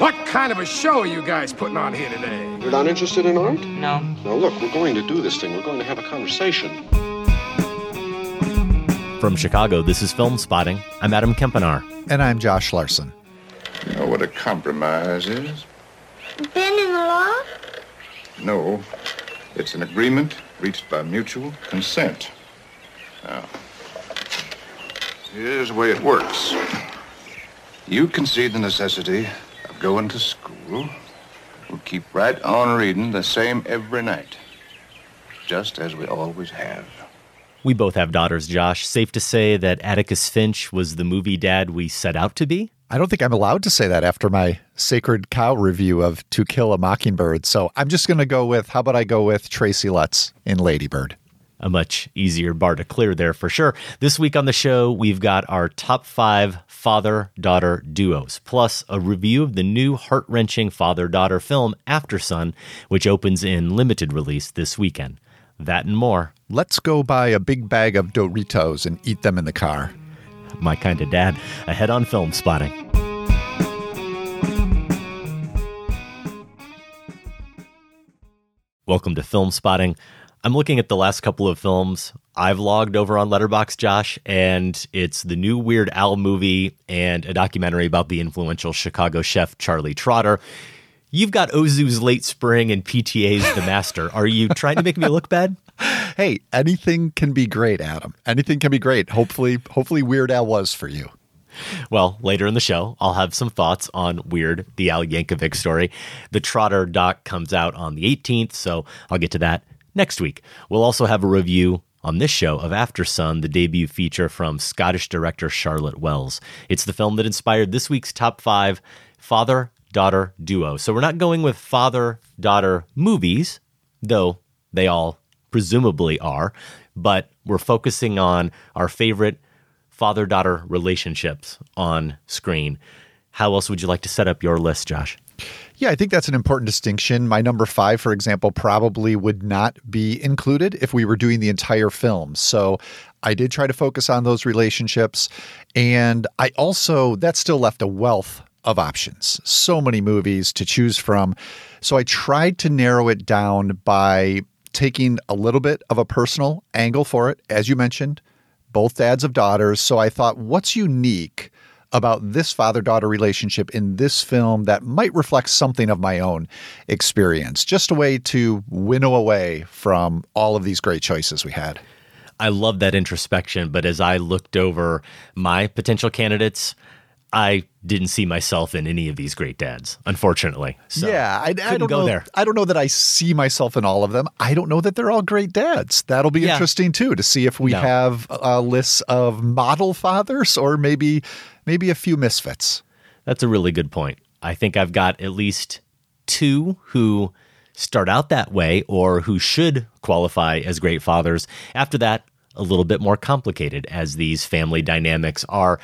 What kind of a show are you guys putting on here today? You're not interested in art? No. Now, look, we're going to do this thing. We're going to have a conversation. From Chicago, this is Film Spotting. I'm Adam Kempenaar. And I'm Josh Larsen. You know what a compromise is? Been in the law? No. It's an agreement reached by mutual consent. Now, here's the way it works. You concede the necessity of going to school. We'll keep right on reading the same every night. Just as we always have. We both have daughters, Josh. Safe to say that Atticus Finch was the movie dad we set out to be? I don't think I'm allowed to say that after my Sacred Cow review of To Kill a Mockingbird. So I'm just going to go with how about I go with Tracy Letts in Ladybird? A much easier bar to clear there for sure. This week on the show, we've got our top five father daughter duos, plus a review of the new heart wrenching father daughter film Aftersun, which opens in limited release this weekend. That and more. Let's go buy a big bag of Doritos and eat them in the car. My kind of dad, ahead on film spotting. Welcome to Film Spotting. I'm looking at the last couple of films I've logged over on Letterboxd, Josh, and it's the new Weird Al movie and a documentary about the influential Chicago chef Charlie Trotter. You've got Ozu's Late Spring and PTA's The Master. Are you trying to make me look bad? Hey, anything can be great, Adam. Anything can be great. Hopefully, hopefully Weird Al was for you. Well, later in the show, I'll have some thoughts on Weird, the Al Yankovic story. The Trotter doc comes out on the 18th, so I'll get to that next week. We'll also have a review on this show of After Sun, the debut feature from Scottish director Charlotte Wells. It's the film that inspired this week's top five father daughter duo. So we're not going with father daughter movies, though they all presumably are, but we're focusing on our favorite father daughter relationships on screen. How else would you like to set up your list, Josh? Yeah, I think that's an important distinction. My number five, for example, probably would not be included if we were doing the entire film. So I did try to focus on those relationships. And I also, that still left a wealth of options, so many movies to choose from. So I tried to narrow it down by taking a little bit of a personal angle for it. As you mentioned, both dads of daughters. So I thought, what's unique? About this father daughter relationship in this film that might reflect something of my own experience. Just a way to winnow away from all of these great choices we had. I love that introspection, but as I looked over my potential candidates, I didn't see myself in any of these great dads, unfortunately. So yeah, I, I don't go know. there. I don't know that I see myself in all of them. I don't know that they're all great dads. That'll be Yeah. interesting too to see if we No. have uh, lists of model fathers or maybe maybe a few misfits. That's a really good point. I think I've got at least two who start out that way or who should qualify as great fathers. After that, a little bit more complicated as these family dynamics are.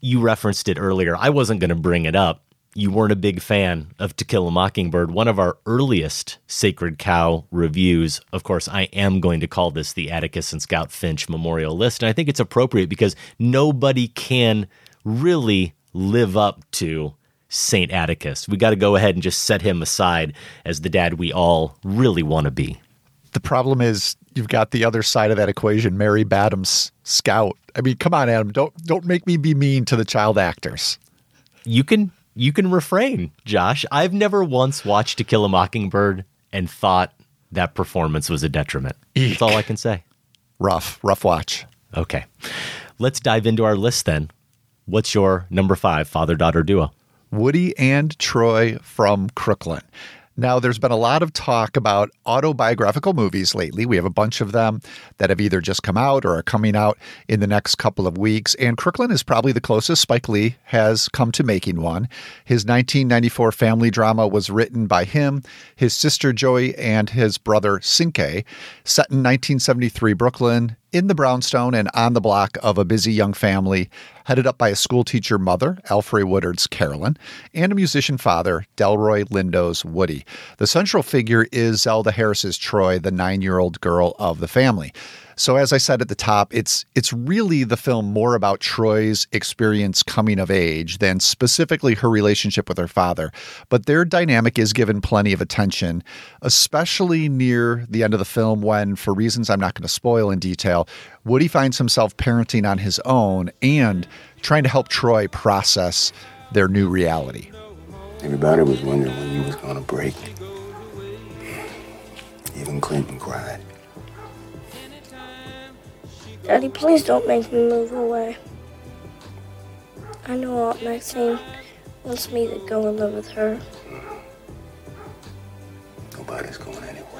You referenced it earlier. I wasn't going to bring it up. You weren't a big fan of To Kill a Mockingbird, one of our earliest Sacred Cow reviews. Of course, I am going to call this the Atticus and Scout Finch Memorial List. And I think it's appropriate because nobody can really live up to St. Atticus. We got to go ahead and just set him aside as the dad we all really want to be. The problem is you've got the other side of that equation, Mary Badham's Scout. I mean, come on, Adam, don't don't make me be mean to the child actors. You can you can refrain, Josh. I've never once watched To Kill a Mockingbird and thought that performance was a detriment. Eek. That's all I can say. Rough, rough watch. Okay. Let's dive into our list then. What's your number five father daughter duo? Woody and Troy from Crooklyn. Now, there's been a lot of talk about autobiographical movies lately. We have a bunch of them that have either just come out or are coming out in the next couple of weeks. And Crooklyn is probably the closest Spike Lee has come to making one. His 1994 family drama was written by him, his sister Joie, and his brother Cinque. Set in 1973 Brooklyn, in the brownstone and on the block of a busy young family, headed up by a schoolteacher mother, Alfre Woodard's Carolyn, and a musician father, Delroy Lindo's Woody. The central figure is Zelda Harris's Troy, the nine year old girl of the family. So as I said at the top, it's it's really the film more about Troy's experience coming of age than specifically her relationship with her father. But their dynamic is given plenty of attention, especially near the end of the film when, for reasons I'm not going to spoil in detail, Woody finds himself parenting on his own and trying to help Troy process their new reality. Everybody was wondering when you was gonna break. Even Clinton cried. Daddy, please don't make me move away. I know Aunt Maxine wants me to go and live with her. Nobody's going anywhere.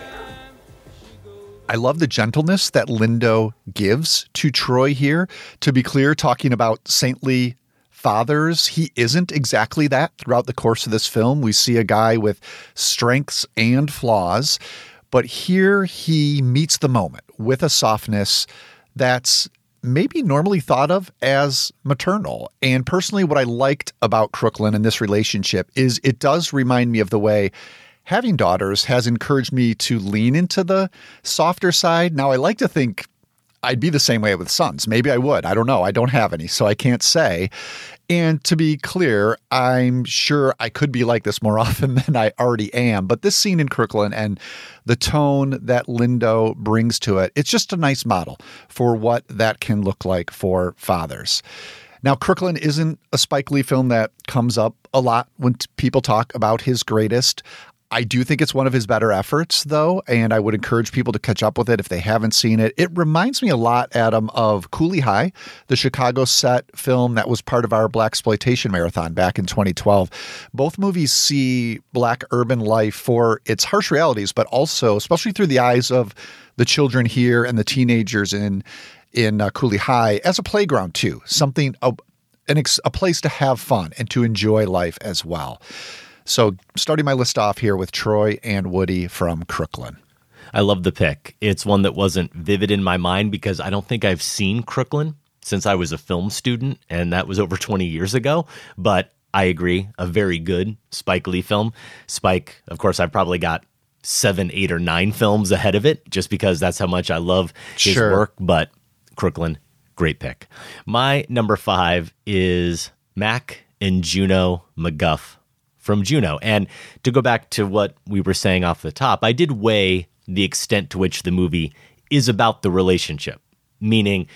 I love the gentleness that Lindo gives to Troy here. To be clear, talking about saintly fathers, he isn't exactly that throughout the course of this film. We see a guy with strengths and flaws, but here he meets the moment with a softness that's maybe normally thought of as maternal. And personally, what I liked about Crooklyn and this relationship is it does remind me of the way having daughters has encouraged me to lean into the softer side. Now, I like to think I'd be the same way with sons. Maybe I would. I don't know. I don't have any, so I can't say. And to be clear, I'm sure I could be like this more often than I already am. But this scene in Crooklyn and the tone that Lindo brings to it, it's just a nice model for what that can look like for fathers. Now, Crooklyn isn't a Spike Lee film that comes up a lot when t- people talk about his greatest. I do think it's one of his better efforts, though, and I would encourage people to catch up with it if they haven't seen it. It reminds me a lot, Adam, of Cooley High, the Chicago set film that was part of our Blaxploitation Marathon back in 2012. Both movies see Black urban life for its harsh realities, but also, especially through the eyes of the children here and the teenagers in in uh, Cooley High, as a playground too, something a, an ex, a place to have fun and to enjoy life as well. So, starting my list off here with Troy and Woody from Crooklyn. I love the pick. It's one that wasn't vivid in my mind because I don't think I've seen Crooklyn since I was a film student, and that was over 20 years ago. But I agree, a very good Spike Lee film. Spike, of course, I've probably got seven, eight, or nine films ahead of it just because that's how much I love his Sure. work. But Crooklyn, great pick. My number five is Mac and Juno McGuff from Juno. And to go back to what we were saying off the top, I did weigh the extent to which the movie is about the relationship, meaning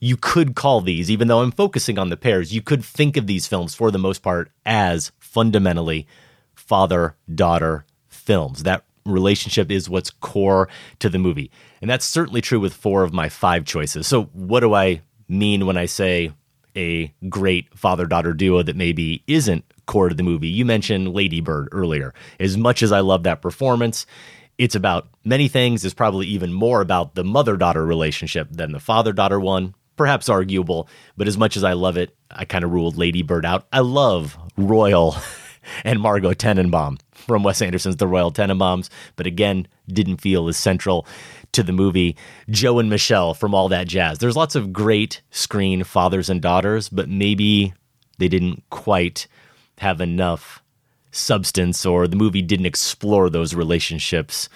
you could call these, even though I'm focusing on the pairs, you could think of these films for the most part as fundamentally father daughter films. That relationship is what's core to the movie. And that's certainly true with four of my five choices. So, what do I mean when I say a great father daughter duo that maybe isn't core to the movie? You mentioned Lady Bird earlier. As much as I love that performance, it's about many things. It's probably even more about the mother daughter relationship than the father daughter one. Perhaps arguable, but as much as I love it, I kind of ruled Lady Bird out. I love Royal and Margot Tenenbaum from Wes Anderson's The Royal Tenenbaums, but again, didn't feel as central to the movie. Joe and Michelle from All That Jazz. There's lots of great screen fathers and daughters, but maybe they didn't quite have enough substance or the movie didn't explore those relationships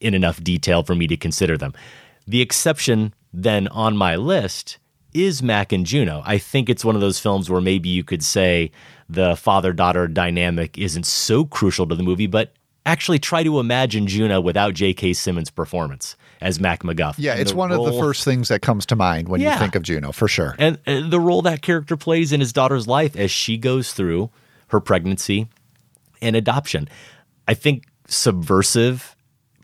in enough detail for me to consider them. The exception then on my list is Mac and Juno. I think it's one of those films where maybe you could say the father daughter dynamic isn't so crucial to the movie, but actually try to imagine Juno without J.K. Simmons' performance as Mac McGuff. Yeah, it's one of the first things that comes to mind when Yeah. you think of Juno, for sure. and uh, the role that character plays in his daughter's life as she goes through her pregnancy and adoption. I think subversive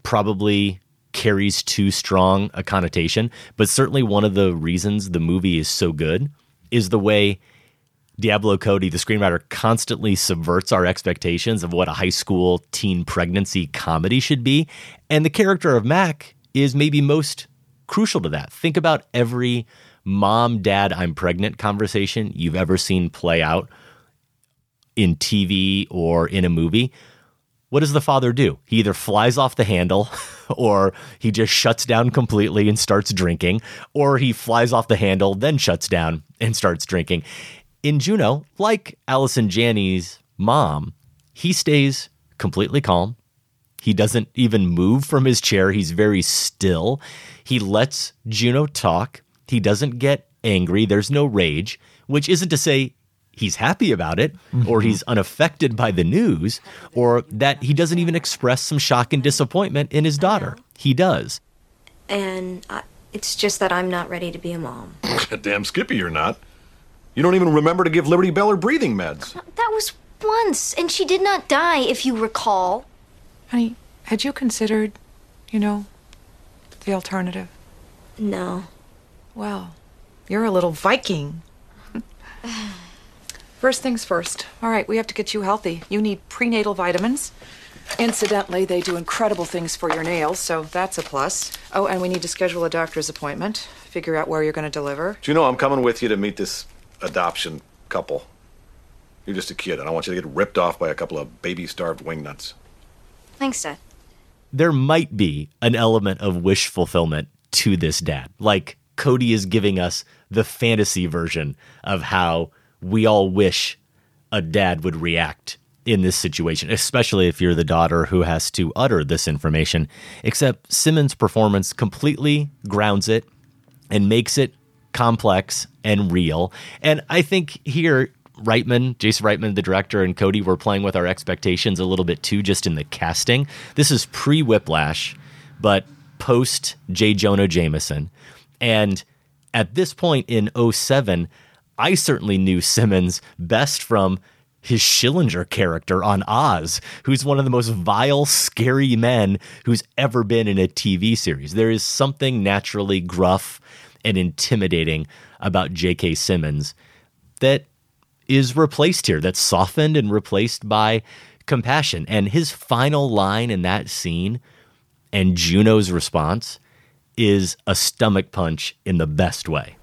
probably carries too strong a connotation, but certainly one of the reasons the movie is so good is the way Diablo Cody, the screenwriter, constantly subverts our expectations of what a high school teen pregnancy comedy should be. And the character of Mac is maybe most crucial to that. Think about every mom, dad, I'm pregnant conversation you've ever seen play out in TV or in a movie. What does the father do? He either flies off the handle or he just shuts down completely and starts drinking, or he flies off the handle, then shuts down and starts drinking. In Juno, like Allison Janney's mom, he stays completely calm. He doesn't even move from his chair. He's very still. He lets Juno talk. He doesn't get angry. There's no rage, which isn't to say he's happy about it or he's mm-hmm. unaffected by the news or that he doesn't even express some shock and disappointment in his daughter. He does. And I, it's just that I'm not ready to be a mom. Damn Skippy, you're not. You don't even remember to give Liberty Bell her breathing meds. Uh, that was once, and she did not die, if you recall. Honey, had you considered, you know, the alternative? No. Well, you're a little Viking. First things first. All right, we have to get you healthy. You need prenatal vitamins. Incidentally, they do incredible things for your nails, so that's a plus. Oh, and we need to schedule a doctor's appointment, figure out where you're going to deliver. Do you know I'm coming with you to meet this adoption couple? You're just a kid. And I want you to get ripped off by a couple of baby starved wingnuts. Thanks, Dad. there might be an element of wish fulfillment to this dad. Like Cody is giving us the fantasy version of how we all wish a dad would react in this situation, especially if you're the daughter who has to utter this information. Except Simmons' performance completely grounds it and makes it complex and real. And I think here, Reitman, Jason Reitman, the director, and Cody were playing with our expectations a little bit too, just in the casting. This is pre Whiplash, but post J. Jonah Jameson. And at this point in 07, I certainly knew Simmons best from his Schillinger character on Oz, who's one of the most vile, scary men who's ever been in a TV series. There is something naturally gruff and intimidating about J.K. Simmons that is replaced here, that's softened and replaced by compassion. And his final line in that scene and Juno's response is a stomach punch in the best way.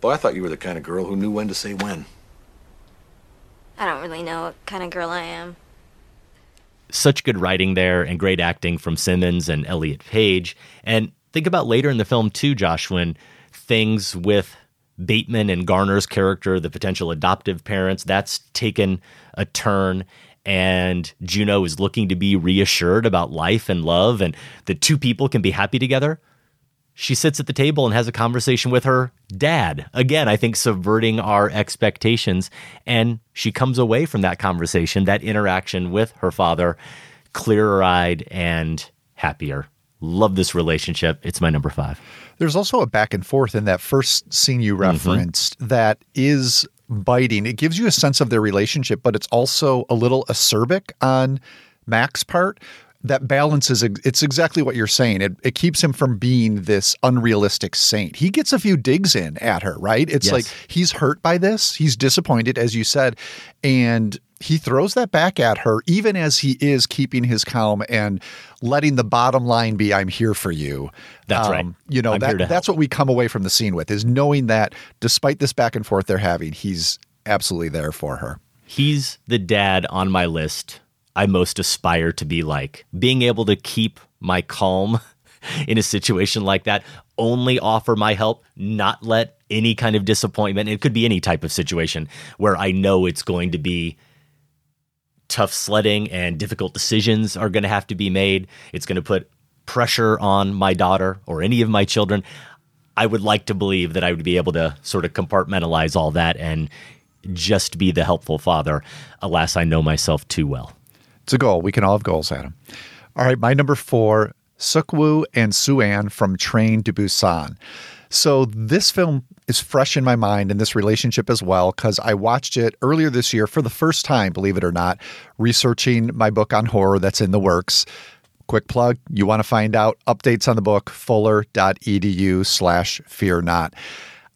Boy, I thought you were the kind of girl who knew when to say when. I don't really know what kind of girl I am. such good writing there and great acting from Simmons and Elliot Page. And think about later in the film too, Josh, when things with Bateman and Garner's character, the potential adoptive parents, that's taken a turn. And Juno is looking to be reassured about life and love, and the two people can be happy together. She sits at the table and has a conversation with her dad. Again, I think subverting our expectations. And she comes away from that conversation, that interaction with her father, clearer eyed and happier. Love this relationship. It's my number five. There's also a back and forth in that first scene you mm-hmm. referenced that is biting. It gives you a sense of their relationship, but it's also a little acerbic on Mac's part. That balances it's exactly what you're saying. It it keeps him from being this unrealistic saint. He gets a few digs in at her, right? It's Yes. like he's hurt by this. He's disappointed, as you said, and he throws that back at her, even as he is keeping his calm and letting the bottom line be, "I'm here for you." That's right. Um, you know I'm that that's what we come away from the scene with is knowing that despite this back and forth they're having, he's absolutely there for her. He's the dad on my list I most aspire to be like. Being able to keep my calm in a situation like that, only offer my help, not let any kind of disappointment, it could be any type of situation where I know it's going to be tough sledding and difficult decisions are going to have to be made. It's going to put pressure on my daughter or any of my children. I would like to believe that I would be able to sort of compartmentalize all that and just be the helpful father. Alas, I know myself too well. It's a goal. We can all have goals, Adam. All right, my number four, Sukwu and Suan from Train to Busan. So this film is fresh in my mind and this relationship as well because I watched it earlier this year for the first time, believe it or not, researching my book on horror that's in the works. Quick plug, you want to find out updates on the book, fuller.edu slash fear not.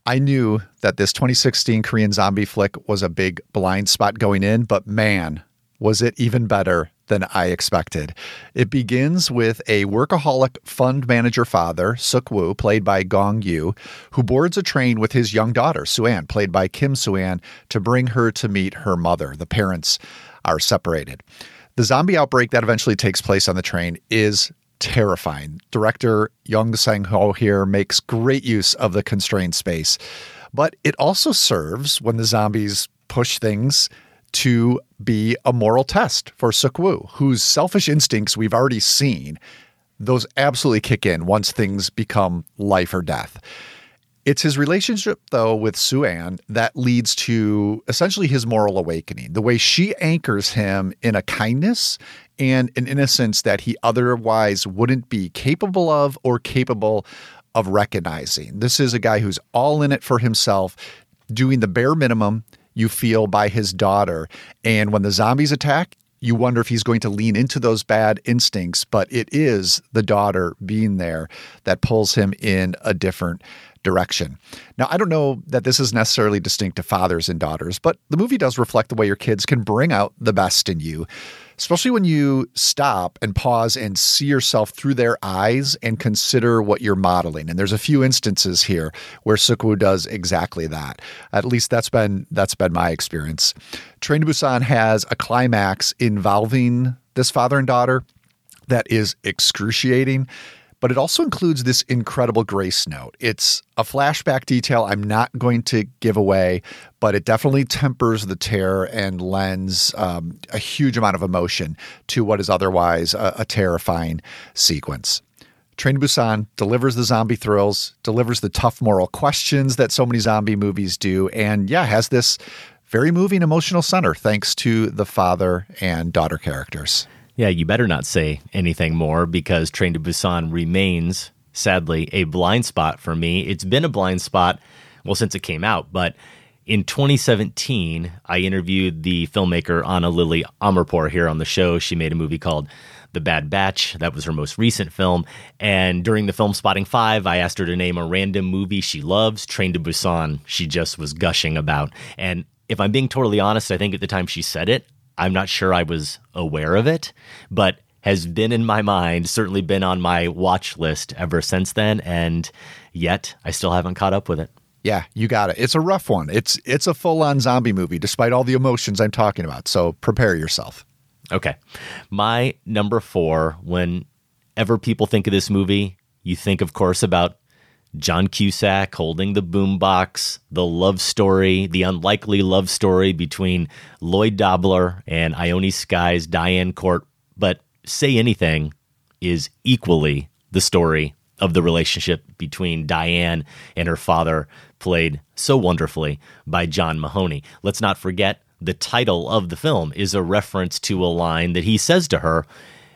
I knew that this 2016 Korean zombie flick was a big blind spot going in, but man, was it even better than I expected. It begins with a workaholic fund manager father, Suk Woo, played by Gong Yoo, who boards a train with his young daughter, Suan, played by Kim Suan, to bring her to meet her mother. The parents are separated. The zombie outbreak that eventually takes place on the train is terrifying. Director Yeon Sang Ho here makes great use of the constrained space, but it also serves when the zombies push things to be a moral test for Sukwu, whose selfish instincts we've already seen. Those absolutely kick in once things become life or death. It's his relationship, though, with Suan that leads to essentially his moral awakening. The way she anchors him in a kindness and an innocence that he otherwise wouldn't be capable of or capable of recognizing. This is a guy who's all in it for himself, doing the bare minimum you feel by his daughter. And when the zombies attack, you wonder if he's going to lean into those bad instincts, but it is the daughter being there that pulls him in a different direction. Now, I don't know that this is necessarily distinct to fathers and daughters, but the movie does reflect the way your kids can bring out the best in you especially when you stop and pause and see yourself through their eyes and consider what you're modeling. And there's a few instances here where Sukwu does exactly that. At least that's been that's been my experience. Train to Busan has a climax involving this father and daughter that is excruciating but it also includes this incredible grace note. It's a flashback detail I'm not going to give away, but it definitely tempers the terror and lends um, a huge amount of emotion to what is otherwise a, a terrifying sequence. Train to Busan delivers the zombie thrills, delivers the tough moral questions that so many zombie movies do, and yeah, has this very moving emotional center thanks to the father and daughter characters. Yeah, you better not say anything more because Train to Busan remains, sadly, a blind spot for me. It's been a blind spot, well, since it came out, but in 2017, I interviewed the filmmaker Ana Lily Amirpour here on the show. She made a movie called The Bad Batch. That was her most recent film. And during the film Spotting Five, I asked her to name a random movie she loves. Train to Busan, she just was gushing about. And if I'm being totally honest, I think at the time she said it, I'm not sure I was aware of it, but has been in my mind, certainly been on my watch list ever since then, and yet I still haven't caught up with it. Yeah, you got it. It's a rough one. It's it's a full-on zombie movie despite all the emotions I'm talking about. So prepare yourself. Okay. My number 4 whenever people think of this movie, you think of course about John Cusack holding the boombox, the love story, the unlikely love story between Lloyd Dobler and Ione Skye's Diane Court. But Say Anything is equally the story of the relationship between Diane and her father, played so wonderfully by John Mahoney. Let's not forget the title of the film is a reference to a line that he says to her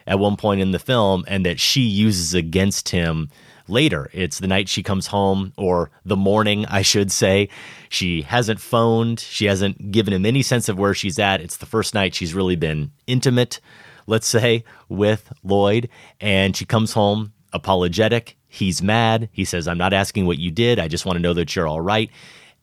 at one point in the film and that she uses against him later. It's the night she comes home, or the morning, I should say. She hasn't phoned. She hasn't given him any sense of where she's at. It's the first night she's really been intimate, let's say, with Lloyd. And she comes home apologetic. He's mad. He says, I'm not asking what you did. I just want to know that you're all right.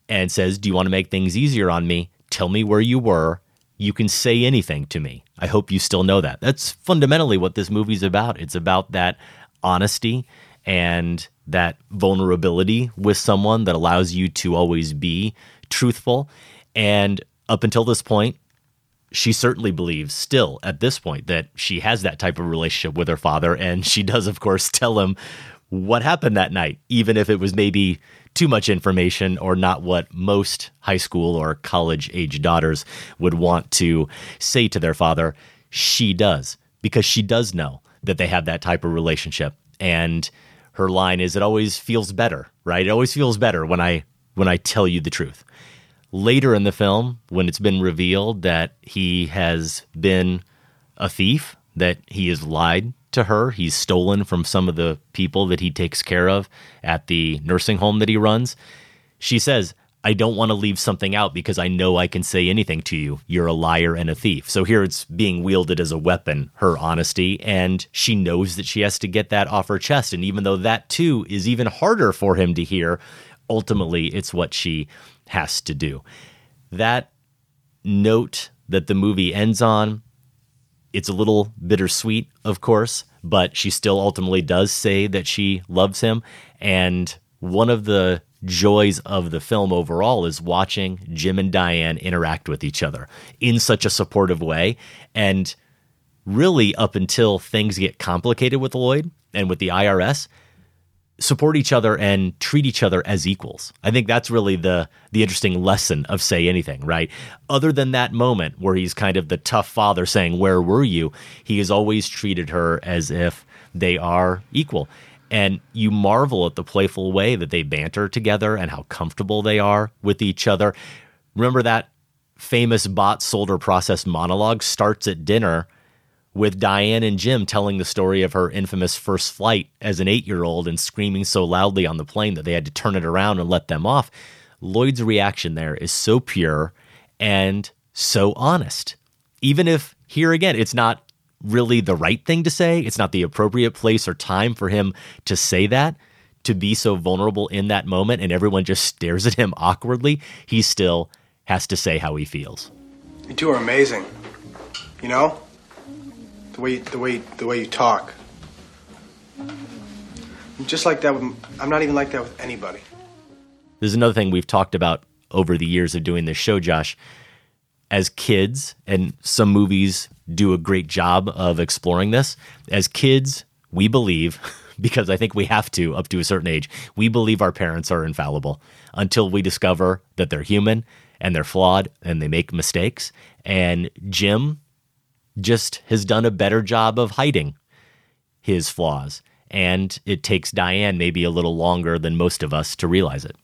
And says, Do you want to make things easier on me? Tell me where you were. You can say anything to me. I hope you still know that. That's fundamentally what this movie's about. It's about that honesty and that vulnerability with someone that allows you to always be truthful. And up until this point, she certainly believes still at this point that she has that type of relationship with her father. And she does, of course, tell him what happened that night, even if it was maybe too much information or not what most high school or college age daughters would want to say to their father. She does, because she does know that they have that type of relationship. And her line is it always feels better, right? It always feels better when I when I tell you the truth. Later in the film, when it's been revealed that he has been a thief, that he has lied to her. He's stolen from some of the people that he takes care of at the nursing home that he runs. She says, I don't want to leave something out because I know I can say anything to you. You're a liar and a thief. So here it's being wielded as a weapon, her honesty, and she knows that she has to get that off her chest. And even though that too is even harder for him to hear, ultimately it's what she has to do. That note that the movie ends on, it's a little bittersweet, of course, but she still ultimately does say that she loves him. And one of the joys of the film overall is watching Jim and Diane interact with each other in such a supportive way. And really, up until things get complicated with Lloyd and with the IRS, support each other and treat each other as equals. I think that's really the the interesting lesson of say anything, right? Other than that moment where he's kind of the tough father saying, "Where were you?" He has always treated her as if they are equal and you marvel at the playful way that they banter together and how comfortable they are with each other. Remember that famous bot solder process monologue starts at dinner with Diane and Jim telling the story of her infamous first flight as an eight year old and screaming so loudly on the plane that they had to turn it around and let them off. Lloyd's reaction there is so pure and so honest. Even if, here again, it's not really the right thing to say. It's not the appropriate place or time for him to say that, to be so vulnerable in that moment, and everyone just stares at him awkwardly. He still has to say how he feels. You two are amazing. You know, the way the way the way you talk. I'm just like that. With, I'm not even like that with anybody. There's another thing we've talked about over the years of doing this show, Josh. As kids, and some movies do a great job of exploring this. As kids, we believe, because I think we have to up to a certain age, we believe our parents are infallible until we discover that they're human and they're flawed and they make mistakes. And Jim just has done a better job of hiding his flaws. And it takes Diane maybe a little longer than most of us to realize it.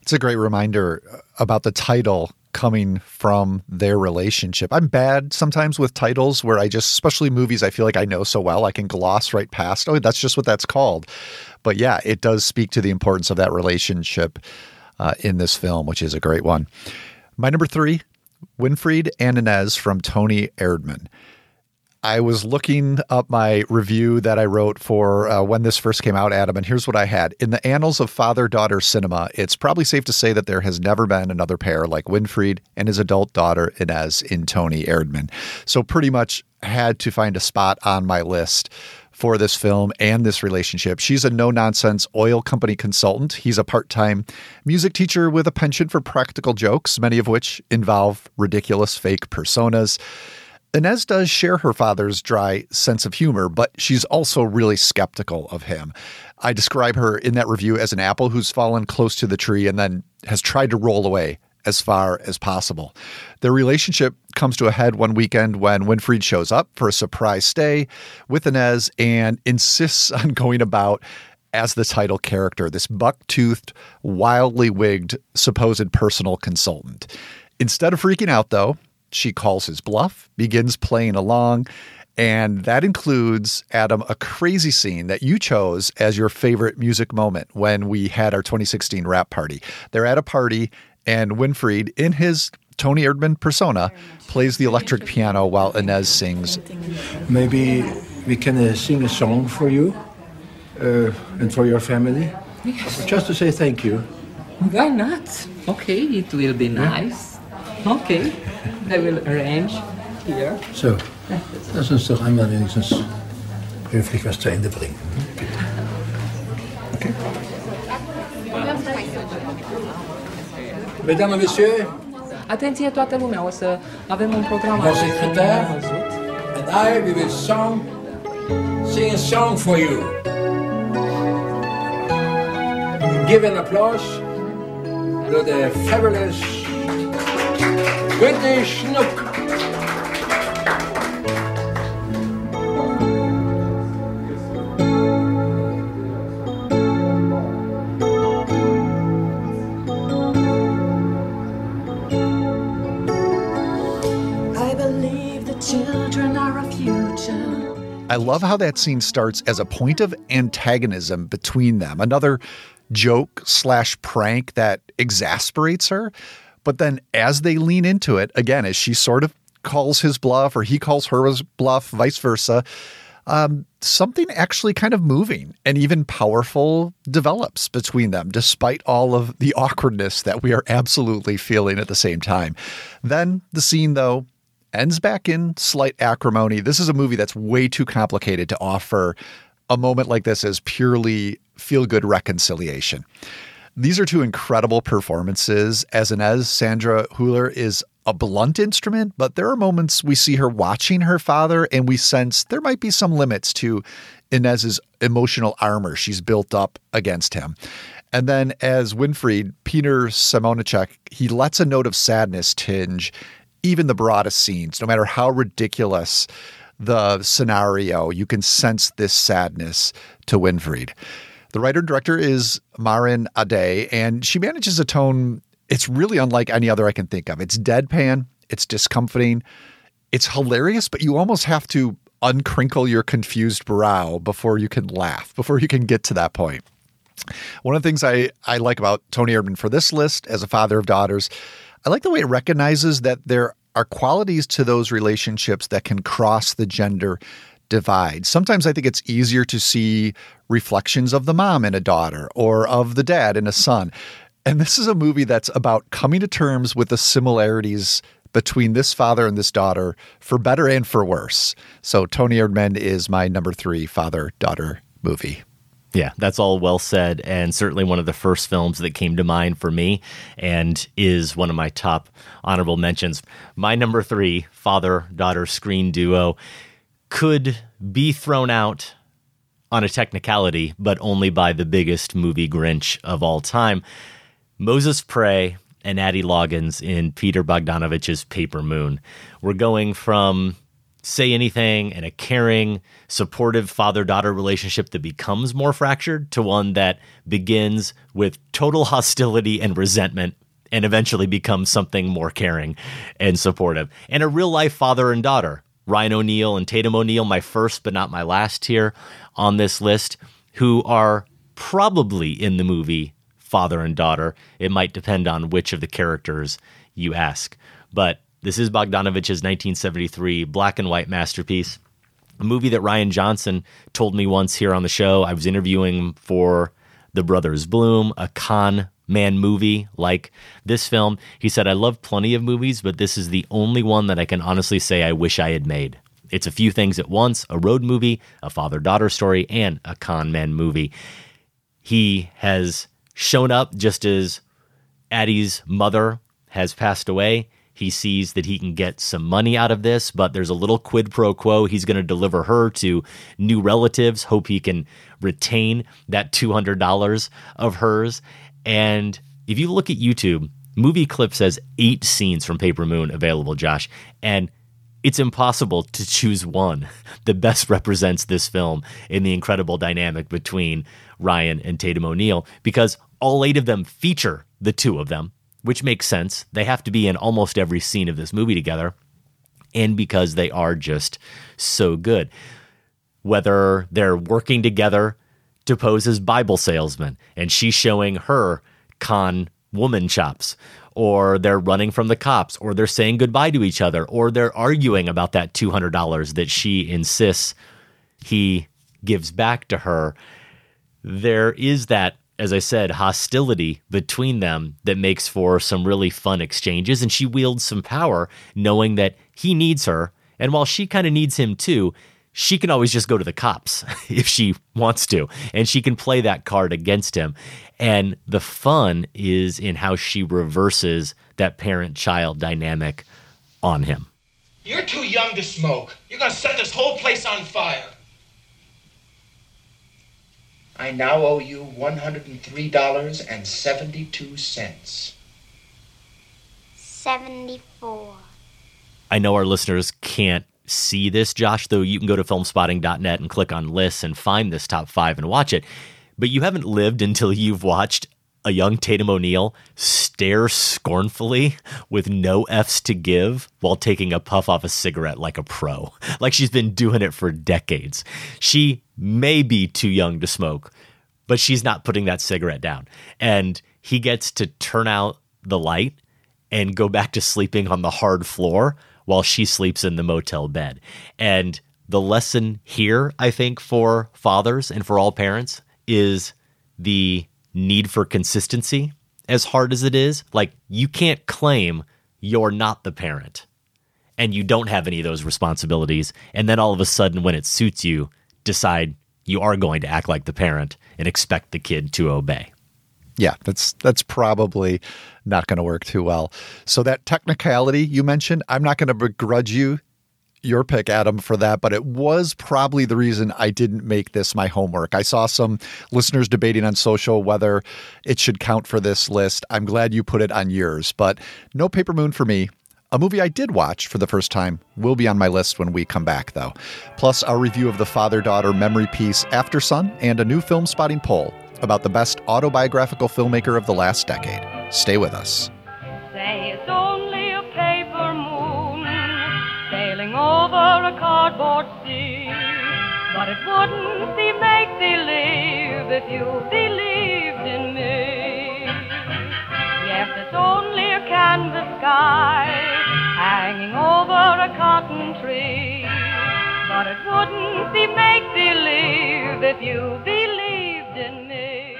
It's a great reminder about the title coming from their relationship. I'm bad sometimes with titles where I just, especially movies I feel like I know so well, I can gloss right past, oh, that's just what that's called. But yeah, it does speak to the importance of that relationship uh, in this film, which is a great one. My number three, Winfried and Inez from Toni Erdmann. I was looking up my review that I wrote for uh, when this first came out, Adam, and here's what I had. In the annals of father daughter cinema, it's probably safe to say that there has never been another pair like Winfried and his adult daughter, Inez, in Toni Erdmann. So, pretty much had to find a spot on my list for this film and this relationship. She's a no nonsense oil company consultant. He's a part time music teacher with a penchant for practical jokes, many of which involve ridiculous fake personas. Inez does share her father's dry sense of humor, but she's also really skeptical of him. I describe her in that review as an apple who's fallen close to the tree and then has tried to roll away as far as possible. Their relationship comes to a head one weekend when Winfried shows up for a surprise stay with Inez and insists on going about as the title character, this buck toothed, wildly wigged, supposed personal consultant. Instead of freaking out, though, she calls his bluff, begins playing along, and that includes, Adam, a crazy scene that you chose as your favorite music moment when we had our 2016 wrap party. They're at a party, and Winfried, in his Toni Erdmann persona, plays the electric piano while Inez sings. Maybe we can uh, sing a song for you uh, and for your family? Yes. Just to say thank you. Why not? Okay, it will be nice. Okay, I will arrange here. Zo, lass uns doch einmal wenigstens höflich was zu Ende bringen. Okay. Mesdames et messieurs, Atenție toată lumea, o să avem un program secrétaire văzut. and I we will song, sing a song for you. Give an applause to the fabulous Whitney Schnuck. I believe the children are of you. I love how that scene starts as a point of antagonism between them. Another joke slash prank that exasperates her. But then as they lean into it, again, as she sort of calls his bluff or he calls her bluff, vice versa, um, something actually kind of moving and even powerful develops between them, despite all of the awkwardness that we are absolutely feeling at the same time. Then the scene, though, ends back in slight acrimony. This is a movie that's way too complicated to offer a moment like this as purely feel good reconciliation. These are two incredible performances. As Inez, Sandra Hüller is a blunt instrument, but there are moments we see her watching her father and we sense there might be some limits to Inez's emotional armor she's built up against him. And then as Winfried, Peter Simonischek, he lets a note of sadness tinge even the broadest scenes, no matter how ridiculous the scenario, you can sense this sadness to Winfried. The writer and director is Maren Ade, and she manages a tone it's really unlike any other I can think of. It's deadpan, it's discomforting, it's hilarious, but you almost have to uncrinkle your confused brow before you can laugh, before you can get to that point. One of the things I, I like about Toni Erdmann for this list as a father of daughters, I like the way it recognizes that there are qualities to those relationships that can cross the gender divide. Sometimes I think it's easier to see reflections of the mom in a daughter or of the dad in a son. And this is a movie that's about coming to terms with the similarities between this father and this daughter for better and for worse. So Toni Erdmann is my number three father daughter movie. Yeah, that's all well said, and certainly one of the first films that came to mind for me, and is one of my top honorable mentions. My number three father daughter screen duo could be thrown out on a technicality, but only by the biggest movie Grinch of all time. Moses Pray and Addie Loggins in Peter Bogdanovich's Paper Moon. We're going from say anything and a caring, supportive father daughter relationship that becomes more fractured to one that begins with total hostility and resentment and eventually becomes something more caring and supportive. And a real life father and daughter, Ryan O'Neal and Tatum O'Neal, my first but not my last here on this list, who are probably in the movie father and daughter. It might depend on which of the characters you ask. But this is Bogdanovich's 1973 black and white masterpiece, a movie that Rian Johnson told me once here on the show. I was interviewing for The Brothers Bloom, a con man movie like this film. He said, I love plenty of movies, but this is the only one that I can honestly say I wish I had made. It's a few things at once a road movie, a father daughter story, and a con man movie. He has shown up just as Addie's mother has passed away. He sees that he can get some money out of this, but there's a little quid pro quo. He's going to deliver her to new relatives, hope he can retain that $200 of hers. And if you look at YouTube, Movie Clip says eight scenes from Paper Moon available, Josh. And it's impossible to choose one that best represents this film in the incredible dynamic between Ryan and Tatum O'Neal because all eight of them feature the two of them which makes sense. They have to be in almost every scene of this movie together, and because they are just so good. Whether they're working together to pose as Bible salesman, and she's showing her con woman chops, or they're running from the cops, or they're saying goodbye to each other, or they're arguing about that $200 that she insists he gives back to her. There is that as I said, hostility between them that makes for some really fun exchanges. And she wields some power knowing that he needs her. And while she kind of needs him too, she can always just go to the cops if she wants to. And she can play that card against him. And the fun is in how she reverses that parent child dynamic on him. You're too young to smoke. You're going to set this whole place on fire. I now owe you $103.72. 74. I know our listeners can't see this, Josh, though you can go to filmspotting.net and click on lists and find this top five and watch it. But you haven't lived until you've watched a young Tatum O'Neal stare scornfully with no F's to give while taking a puff off a cigarette like a pro. Like she's been doing it for decades. She may be too young to smoke, but she's not putting that cigarette down. And he gets to turn out the light and go back to sleeping on the hard floor while she sleeps in the motel bed. And the lesson here, I think, for fathers and for all parents is the need for consistency, as hard as it is. Like, you can't claim you're not the parent and you don't have any of those responsibilities. And then all of a sudden, when it suits you, decide you are going to act like the parent and expect the kid to obey. Yeah, that's that's probably not going to work too well. So that technicality you mentioned, I'm not going to begrudge you your pick, Adam, for that, but it was probably the reason I didn't make this my homework. I saw some listeners debating on social whether it should count for this list. I'm glad you put it on yours, but no Paper Moon for me. A movie I did watch for the first time will be on my list when we come back, though. Plus, our review of the father daughter memory piece Aftersun and a new Filmspotting poll about the best autobiographical filmmaker of the last decade. Stay with us. Say it's only a paper moon sailing over a cardboard sea. But it wouldn't seem make believe if you believed in me. Yes, it's only a canvas sky hanging over a cotton tree. But it wouldn't be make believe if you believed in me.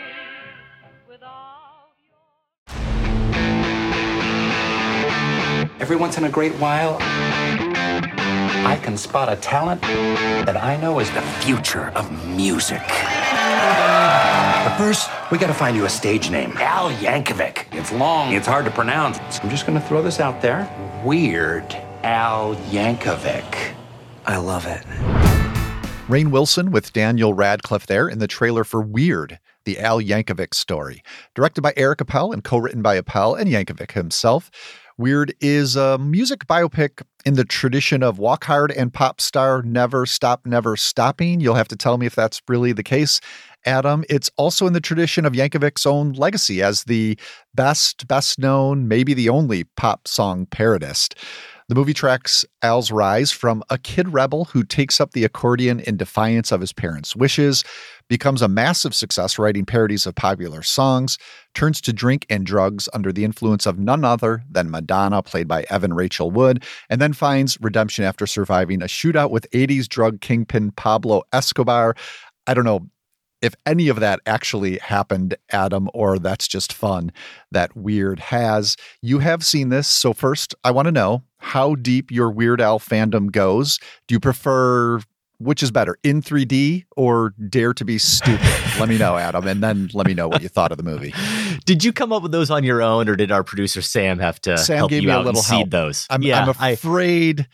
Every once in a great while, I can spot a talent that I know is the future of music. But first, we gotta find you a stage name. Al Yankovic. It's long, it's hard to pronounce. So I'm just gonna throw this out there. Weird Al Yankovic. I love it. Rainn Wilson with Daniel Radcliffe there in the trailer for Weird, the Al Yankovic story. Directed by Eric Appel and co written by Appel and Yankovic himself. Weird is a music biopic in the tradition of Walk Hard and Popstar Never Stop Never Stopping. You'll have to tell me if that's really the case, Adam. It's also in the tradition of Yankovic's own legacy as the best, best known, maybe the only pop song parodist. The movie tracks Al's rise from a kid rebel who takes up the accordion in defiance of his parents' wishes, becomes a massive success writing parodies of popular songs, turns to drink and drugs under the influence of none other than Madonna, played by Evan Rachel Wood, and then finds redemption after surviving a shootout with 80s drug kingpin Pablo Escobar. I don't know if any of that actually happened, Adam, or that's just fun that Weird has. You have seen this. So, first, I want to know how deep your Weird Al fandom goes. Do you prefer which is better, in 3D or Dare to Be Stupid? let me know, Adam, and then let me know what you thought of the movie. Did you come up with those on your own, or did our producer Sam have to Sam help gave you me a out little and seed help. those? I'm, yeah, I'm I- afraid,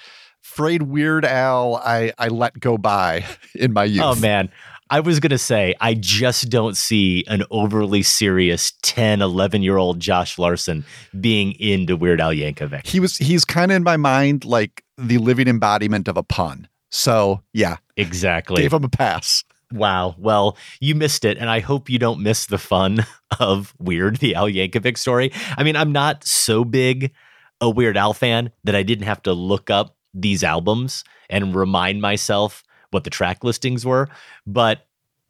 afraid Weird Al, I, I let go by in my oh, youth. Oh man. I was going to say, I just don't see an overly serious 10, 11 year old Josh Larsen being into Weird Al Yankovic. He was, he's kind of in my mind like the living embodiment of a pun. So, yeah, Exactly. gave him a pass. Wow. Well, you missed it, and I hope you don't miss the fun of Weird, the Al Yankovic story. I mean, I'm not so big a Weird Al fan that I didn't have to look up these albums and remind myself what the track listings were. But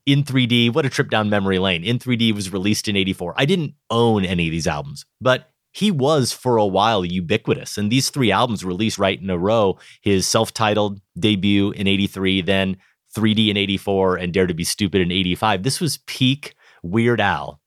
in 3D, what a trip down memory lane. In 3D was released in 84. I didn't own any of these albums, but he was for a while ubiquitous. And these three albums released right in a row his self titled debut in 83, then 3D in 84, and Dare to Be Stupid in 85. This was peak Weird Al.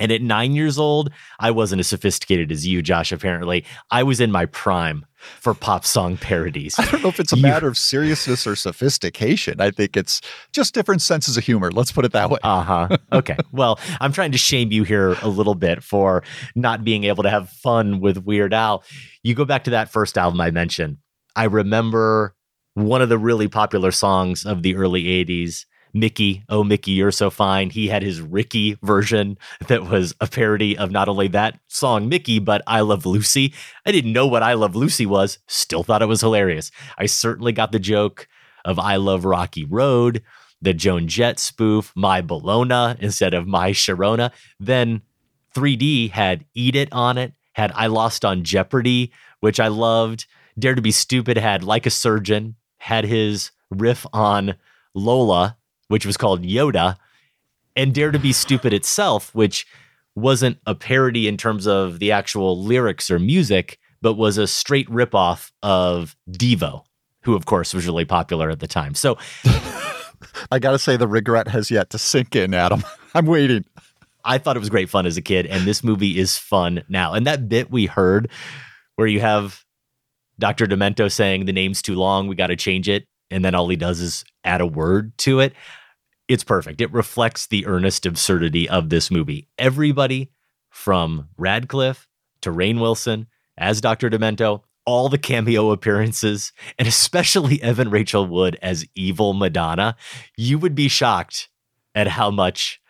And at nine years old, I wasn't as sophisticated as you, Josh, apparently. I was in my prime for pop song parodies. I don't know if it's a matter of seriousness or sophistication. I think it's just different senses of humor. Let's put it that way. Uh huh. Okay. well, I'm trying to shame you here a little bit for not being able to have fun with Weird Al. You go back to that first album I mentioned. I remember one of the really popular songs of the early 80s. Mickey, oh Mickey, you're so fine. He had his Ricky version that was a parody of not only that song Mickey, but I Love Lucy. I didn't know what I Love Lucy was, still thought it was hilarious. I certainly got the joke of I Love Rocky Road, the Joan Jett spoof, My Bologna instead of My Sharona. Then 3D had Eat It on it, had I Lost on Jeopardy, which I loved. Dare to Be Stupid had Like a Surgeon, had his riff on Lola, which was called Yoda, and Dare to Be Stupid itself, which wasn't a parody in terms of the actual lyrics or music, but was a straight ripoff of Devo, who of course was really popular at the time. So I got to say, the regret has yet to sink in, Adam. I'm waiting. I thought it was great fun as a kid, and this movie is fun now. And that bit we heard where you have Dr. Demento saying the name's too long, we got to change it. And then all he does is add a word to it. It's perfect. It reflects the earnest absurdity of this movie. Everybody from Radcliffe to Rainn Wilson as Dr. Demento, all the cameo appearances, and especially Evan Rachel Wood as evil Madonna, you would be shocked at how much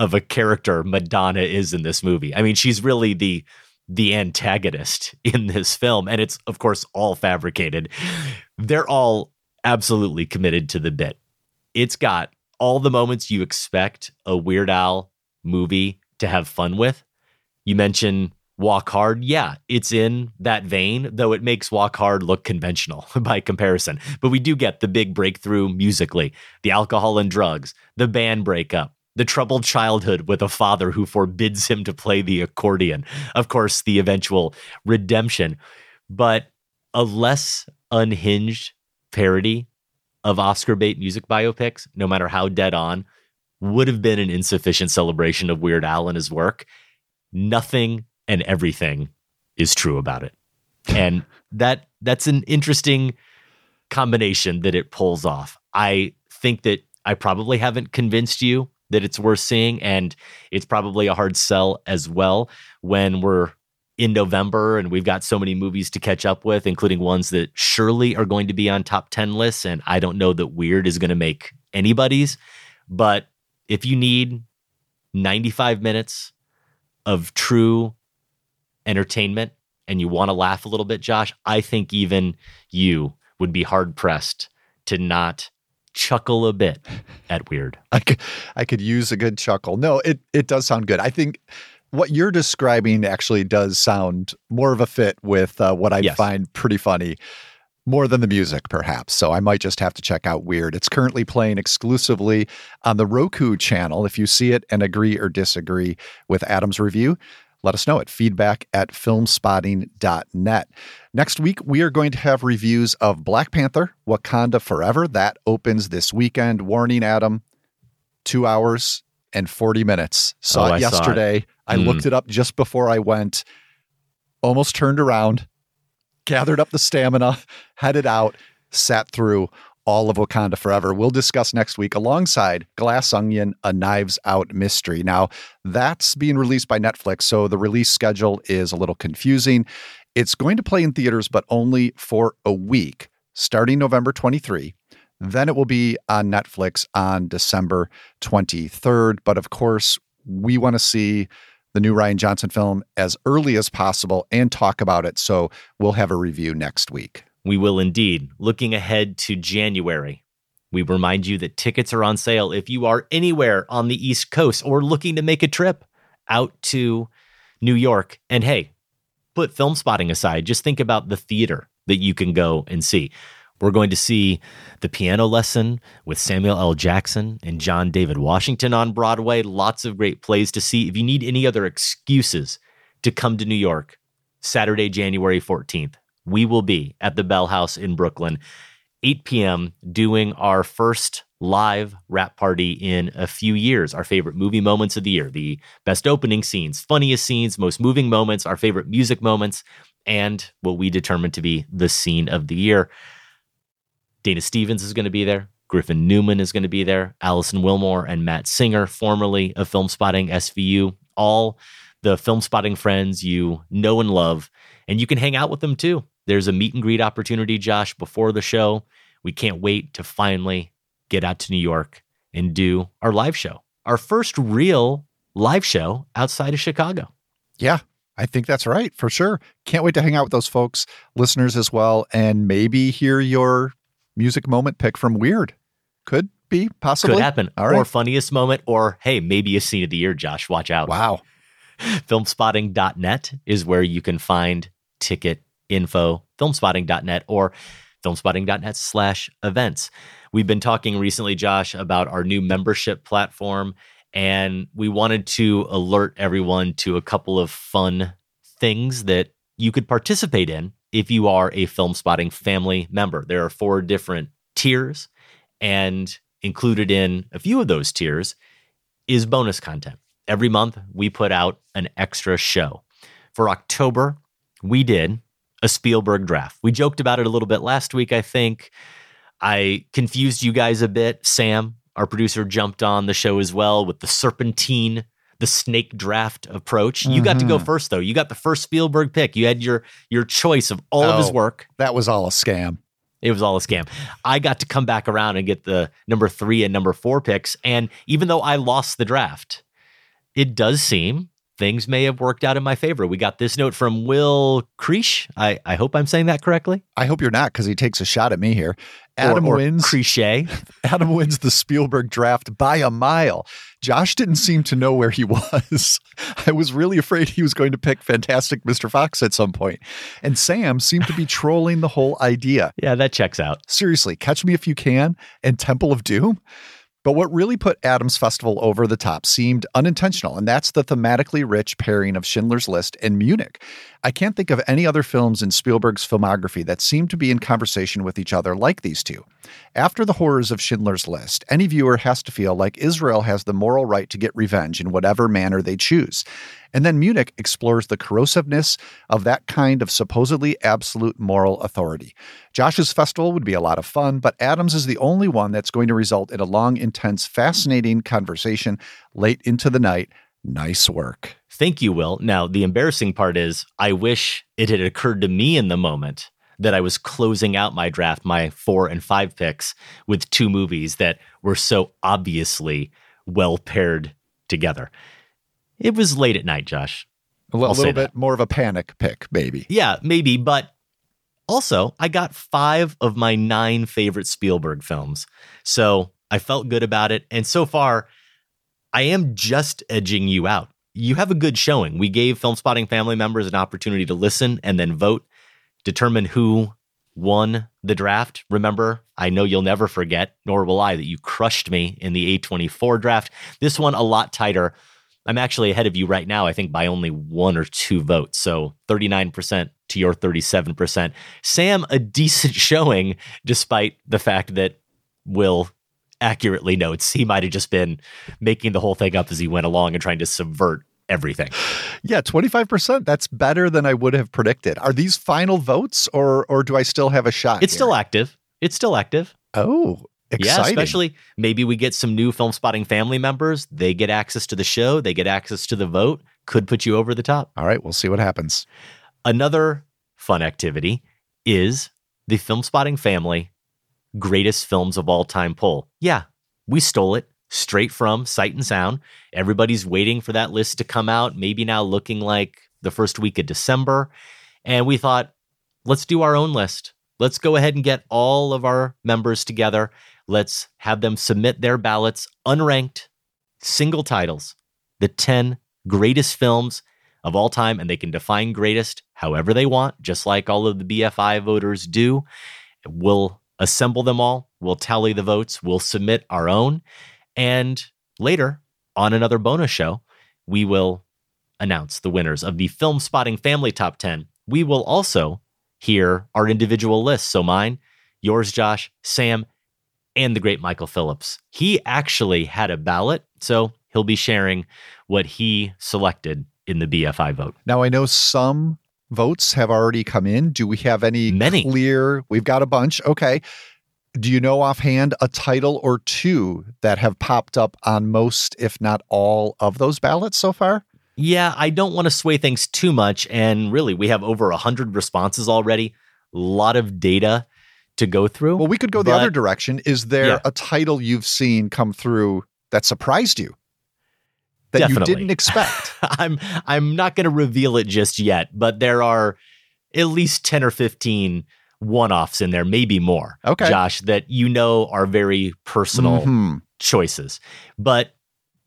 of a character Madonna is in this movie. I mean, she's really the the antagonist in this film and it's of course all fabricated. They're all absolutely committed to the bit. It's got all the moments you expect a Weird Al movie to have fun with. You mention Walk Hard. Yeah, it's in that vein, though it makes Walk Hard look conventional by comparison. But we do get the big breakthrough musically, the alcohol and drugs, the band breakup, the troubled childhood with a father who forbids him to play the accordion. Of course, the eventual redemption, but a less unhinged parody of Oscar bait music biopics, no matter how dead on, would have been an insufficient celebration of Weird Al and his work. Nothing and everything is true about it. And that that's an interesting combination that it pulls off. I think that I probably haven't convinced you that it's worth seeing and it's probably a hard sell as well when we're in November and we've got so many movies to catch up with including ones that surely are going to be on top 10 lists and I don't know that weird is going to make anybody's but if you need 95 minutes of true entertainment and you want to laugh a little bit, Josh, I think even you would be hard pressed to not chuckle a bit at weird. I could I could use a good chuckle. No, it it does sound good. I think what you're describing actually does sound more of a fit with uh, what I Yes. find pretty funny. More than the music, perhaps. So I might just have to check out Weird. It's currently playing exclusively on the Roku channel. If you see it and agree or disagree with Adam's review, let us know at feedback at filmspotting.net. Next week, we are going to have reviews of Black Panther, Wakanda Forever. That opens this weekend. Warning, Adam, two hours and 40 minutes. Saw Oh, it I saw it. I Mm. looked it up just before I went, almost turned around, gathered up the stamina, headed out, sat through all of Wakanda Forever. We'll discuss next week alongside Glass Onion, a Knives Out mystery. Now, that's being released by Netflix, so the release schedule is a little confusing. It's going to play in theaters, but only for a week, starting November 23. Then it will be on Netflix on December 23rd. But of course, we want to see the new Rian Johnson film as early as possible and talk about it. So we'll have a review next week. We will indeed. Looking ahead to January, we remind you that tickets are on sale if you are anywhere on the East Coast or looking to make a trip out to New York. And hey, put Filmspotting aside, just think about the theater that you can go and see. We're going to see The Piano Lesson with Samuel L. Jackson and John David Washington on Broadway. Lots of great plays to see. If you need any other excuses to come to New York, Saturday, January 14th, we will be at the Bell House in Brooklyn, 8 p.m., doing our first live wrap party in a few years. Our favorite movie moments of the year, the best opening scenes, funniest scenes, most moving moments, our favorite music moments, and what we determine to be the scene of the year. Dana Stevens is going to be there. Griffin Newman is going to be there. Alison Willmore and Matt Singer, formerly of Filmspotting SVU, all the Filmspotting friends you know and love. And you can hang out with them too. There's a meet and greet opportunity, Josh, before the show. We can't wait to finally get out to New York and do our live show, our first real live show outside of Chicago. Yeah, I think that's right for sure. Can't wait to hang out with those folks, listeners as well, and maybe hear your music moment pick from Weird. Could be possibly Could happen. All right. Or funniest moment, or hey, maybe a scene of the year, Josh. Watch out. Wow. filmspotting.net is where you can find ticket info, filmspotting.net or filmspotting.net slash events. We've been talking recently, Josh, about our new membership platform, and we wanted to alert everyone to a couple of fun things that you could participate in if you are a Filmspotting family member. There are four different tiers, and included in a few of those tiers is bonus content. Every month, we put out an extra show. For October, we did a Spielberg draft. We joked about it a little bit last week, I think. I confused you guys a bit. Sam, our producer, jumped on the show as well with the serpentine, the snake draft approach. You got to go Mhm. first, though. You got the first Spielberg pick. You had your your choice of all of his Oh, work. That was all a scam. It was all a scam. I got to come back around and get the number three and number four picks. And even though I lost the draft, it does seem things may have worked out in my favor. We got this note from Will Creesh. I, I hope I'm saying that correctly. I hope you're not because he takes a shot at me here. Adam or wins. Cliche. Adam wins the Spielberg draft by a mile. Josh didn't seem to know where he was. I was really afraid he was going to pick Fantastic Mr. Fox at some point. And Sam seemed to be trolling the whole idea. Yeah, that checks out. Seriously, Catch Me If You Can and Temple of Doom. But what really put Adams Festival over the top seemed unintentional, and that's the thematically rich pairing of Schindler's List and Munich. I can't think of any other films in Spielberg's filmography that seem to be in conversation with each other like these two. After the horrors of Schindler's List, any viewer has to feel like Israel has the moral right to get revenge in whatever manner they choose. And then Munich explores the corrosiveness of that kind of supposedly absolute moral authority. Josh's festival would be a lot of fun, but Adams is the only one that's going to result in a long, intense, fascinating conversation late into the night. Nice work. Thank you, Will. Now, the embarrassing part is I wish it had occurred to me in the moment that I was closing out my draft, my four and five picks, with two movies that were so obviously well paired together. It was late at night, Josh. A little, little that. bit more of a panic pick, maybe. Yeah, maybe, but also I got five of my nine favorite Spielberg films. So I felt good about it. And so far, I am just edging you out. You have a good showing. We gave Filmspotting family members an opportunity to listen and then vote, determine who won the draft. Remember, I know you'll never forget, nor will I, that you crushed me in the A24 draft. This one a lot tighter. I'm actually ahead of you right now, I think by only one or two votes. So 39% to your 37%. Sam, a decent showing, despite the fact that Will accurately notes he might have just been making the whole thing up as he went along and trying to subvert everything. Yeah, 25%. That's better than I would have predicted. Are these final votes or or do I still have a shot? It's here? still active. It's still active. Oh, Yeah, especially maybe we get some new Filmspotting family members. They get access to the show, they get access to the vote. Could put you over the top. All right, we'll see what happens. Another fun activity is the Filmspotting Family Greatest Films of All Time poll. Yeah, we stole it straight from Sight and Sound. Everybody's waiting for that list to come out, maybe now looking like the first week of December. And we thought, let's do our own list. Let's go ahead and get all of our members together. Let's have them submit their ballots unranked, single titles, the 10 greatest films of all time, and they can define greatest however they want, just like all of the BFI voters do. We'll assemble them all, we'll tally the votes, we'll submit our own, and later on another bonus show, we will announce the winners of the Filmspotting Family Top 10. We will also hear our individual lists. So mine, yours, Josh, Sam, and the great Michael Phillips. He actually had a ballot, so he'll be sharing what he selected in the BFI vote. Now I know some votes have already come in. Do we have any Many. clear? We've got a bunch. Okay. Do you know offhand a title or two that have popped up on most, if not all, of those ballots so far? Yeah, I don't want to sway things too much. And really, we have over 100 responses already, a lot of data to go through. Well, we could go the other direction. Is there Yeah. a title you've seen come through that surprised you? That Definitely. you didn't expect? I'm I'm not going to reveal it just yet, but there are at least 10 or 15 one-offs in there, maybe more. Okay. Josh, that you know are very personal Mhm. choices. But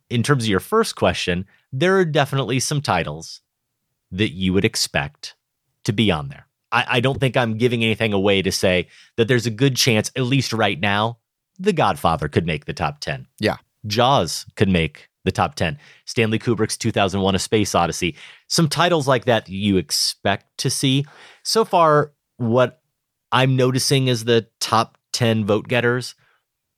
in terms of your first question, there are definitely some titles that you would expect to be on there. I, I don't think I'm giving anything away to say that there's a good chance, at least right now, The Godfather could make the top 10. Yeah. Jaws could make the top 10. Stanley Kubrick's 2001 A Space Odyssey. Some titles like that you expect to see. So far, what I'm noticing is the top 10 vote getters.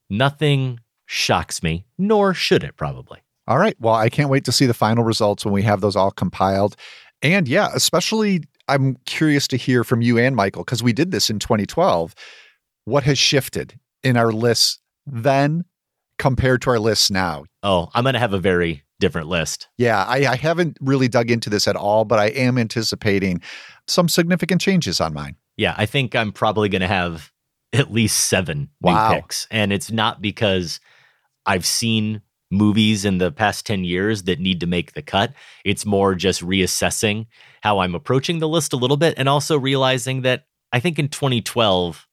Nothing shocks me, nor should it probably. All right. Well, I can't wait to see the final results when we have those all compiled. And yeah, especially I'm curious to hear from you and Michael because we did this in 2012. What has shifted in our lists then compared to our lists now? Oh, I'm going to have a very different list. Yeah, I, I haven't really dug into this at all, but I am anticipating some significant changes on mine. Yeah, I think I'm probably going to have at least seven Wow. new picks. And it's not because I've seen movies in the past 10 years that need to make the cut. It's more just reassessing how I'm approaching the list a little bit and also realizing that I think in 2012,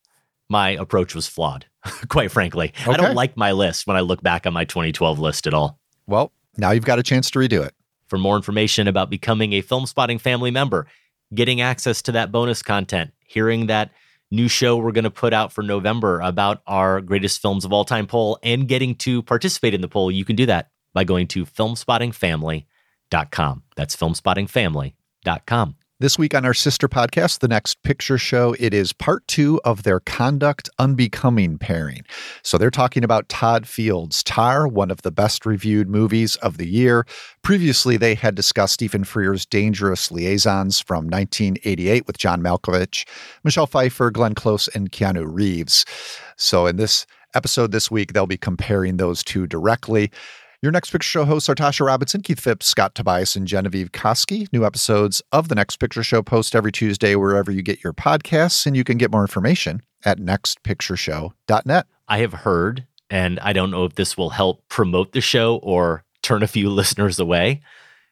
my approach was flawed, quite frankly. I don't like my list when I look back on my 2012 list at all. Well, now you've got a chance to redo it. For more information about becoming a Filmspotting family member, getting access to that bonus content, hearing that new show we're going to put out for November about our greatest films of all time poll, and getting to participate in the poll, you can do that by going to filmspottingfamily.com. That's filmspottingfamily.com. This week on our sister podcast, The Next Picture Show, it is part two of their Conduct Unbecoming pairing. So they're talking about Todd Field's Tar, one of the best reviewed movies of the year. Previously, they had discussed Stephen Frears' Dangerous Liaisons from 1988 with John Malkovich, Michelle Pfeiffer, Glenn Close, and Keanu Reeves. So in this episode this week, they'll be comparing those two directly. Your next picture show hosts are Tasha Robinson, Keith Phipps, Scott Tobias, and Genevieve Koski. New episodes of the Next Picture Show post every Tuesday wherever you get your podcasts, and you can get more information at nextpictureshow.net. I have heard, and I don't know if this will help promote the show or turn a few listeners away.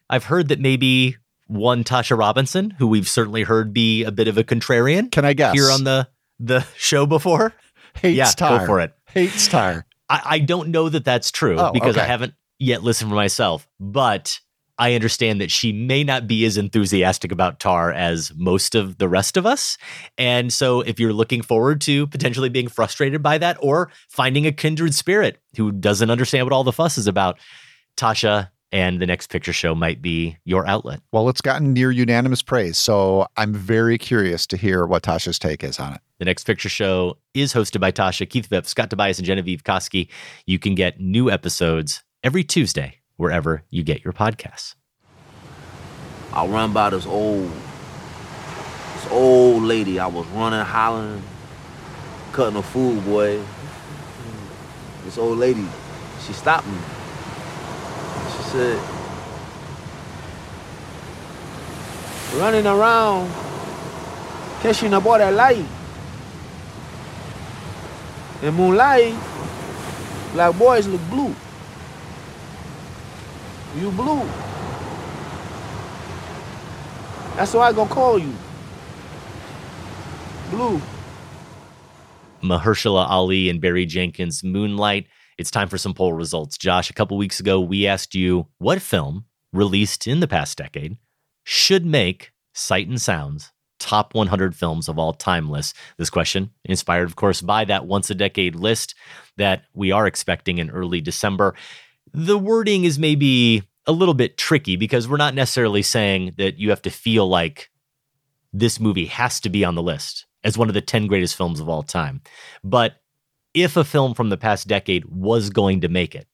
I've heard that maybe one Tasha Robinson, who we've certainly heard be a bit of a contrarian, can I guess here on the the show before? Hates yeah, go for it. Hates Tar. I, I don't know that that's true Oh, because I haven't yet listen for myself, but I understand that she may not be as enthusiastic about Tar as most of the rest of us. And so if you're looking forward to potentially being frustrated by that or finding a kindred spirit who doesn't understand what all the fuss is about, Tasha and the next picture show might be your outlet. Well, it's gotten near unanimous praise, so I'm very curious to hear what Tasha's take is on it. The next picture show is hosted by Tasha, Keith Phipps, Scott Tobias, and Genevieve Koski. You can get new episodes every Tuesday wherever you get your podcasts. I run by this old, this old lady. I was running, hollering, cutting a fool, boy. This old lady, she stopped me. She said, running around, catching a boy that light. In moonlight, black boys look blue. You blue. That's why I gonna call you. Blue. Mahershala Ali and Barry Jenkins' Moonlight. It's time for some poll results. Josh, a couple weeks ago, we asked you what film released in the past decade should make Sight and Sound's top 100 films of all time list. This question, inspired, of course, by that once a decade list that we are expecting in early December. The wording is maybe a little bit tricky because we're not necessarily saying that you have to feel like this movie has to be on the list as one of the 10 greatest films of all time. But if a film from the past decade was going to make it,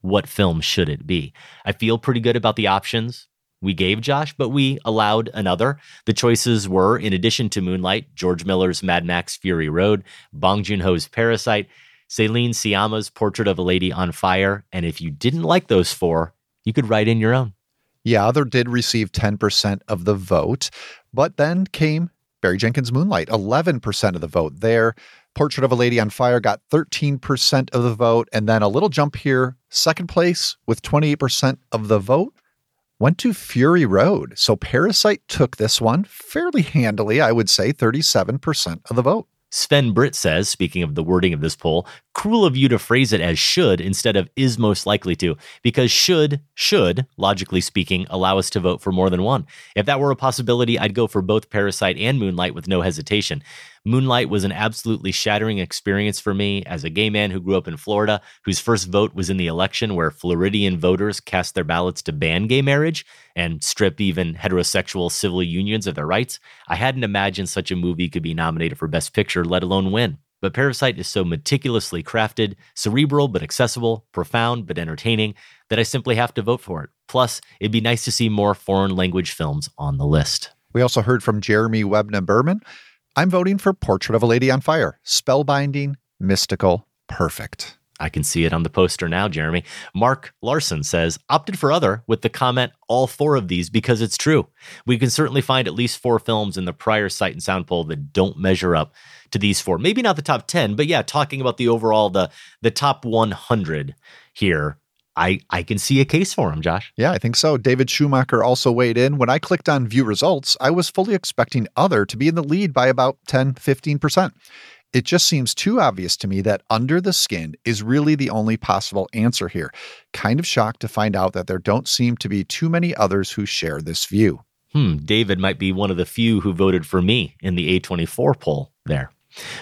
what film should it be? I feel pretty good about the options we gave Josh, but we allowed another. The choices were, in addition to Moonlight, George Miller's Mad Max Fury Road, Bong Joon Ho's Parasite, Celine Sciamma's Portrait of a Lady on Fire. And if you didn't like those four, you could write in your own. Yeah, other did receive 10% of the vote, but then came Barry Jenkins' Moonlight, 11% of the vote there. Portrait of a Lady on Fire got 13% of the vote. And then a little jump here, second place with 28% of the vote went to Fury Road. So Parasite took this one fairly handily, I would say 37% of the vote. Sven Britt says, speaking of the wording of this poll, cruel of you to phrase it as should instead of is most likely to, because should, should, logically speaking, allow us to vote for more than one. If that were a possibility, I'd go for both Parasite and Moonlight with no hesitation. Moonlight was an absolutely shattering experience for me as a gay man who grew up in Florida, whose first vote was in the election where Floridian voters cast their ballots to ban gay marriage and strip even heterosexual civil unions of their rights. I hadn't imagined such a movie could be nominated for Best Picture, let alone win. But Parasite is so meticulously crafted, cerebral but accessible, profound but entertaining, that I simply have to vote for it. Plus, it'd be nice to see more foreign language films on the list. We also heard from Jeremy Webner Berman. I'm voting for Portrait of a Lady on Fire. Spellbinding, mystical, perfect. I can see it on the poster now, Jeremy. Mark Larson says, opted for other with the comment, all four of these because it's true. We can certainly find at least four films in the prior Sight and Sound poll that don't measure up to these four. Maybe not the top 10, but yeah, talking about the overall, the, the top 100 here, I, I can see a case for him, Josh. Yeah, I think so. David Schumacher also weighed in. When I clicked on view results, I was fully expecting other to be in the lead by about 10, 15%. It just seems too obvious to me that under the skin is really the only possible answer here. Kind of shocked to find out that there don't seem to be too many others who share this view. Hmm, David might be one of the few who voted for me in the A24 poll there.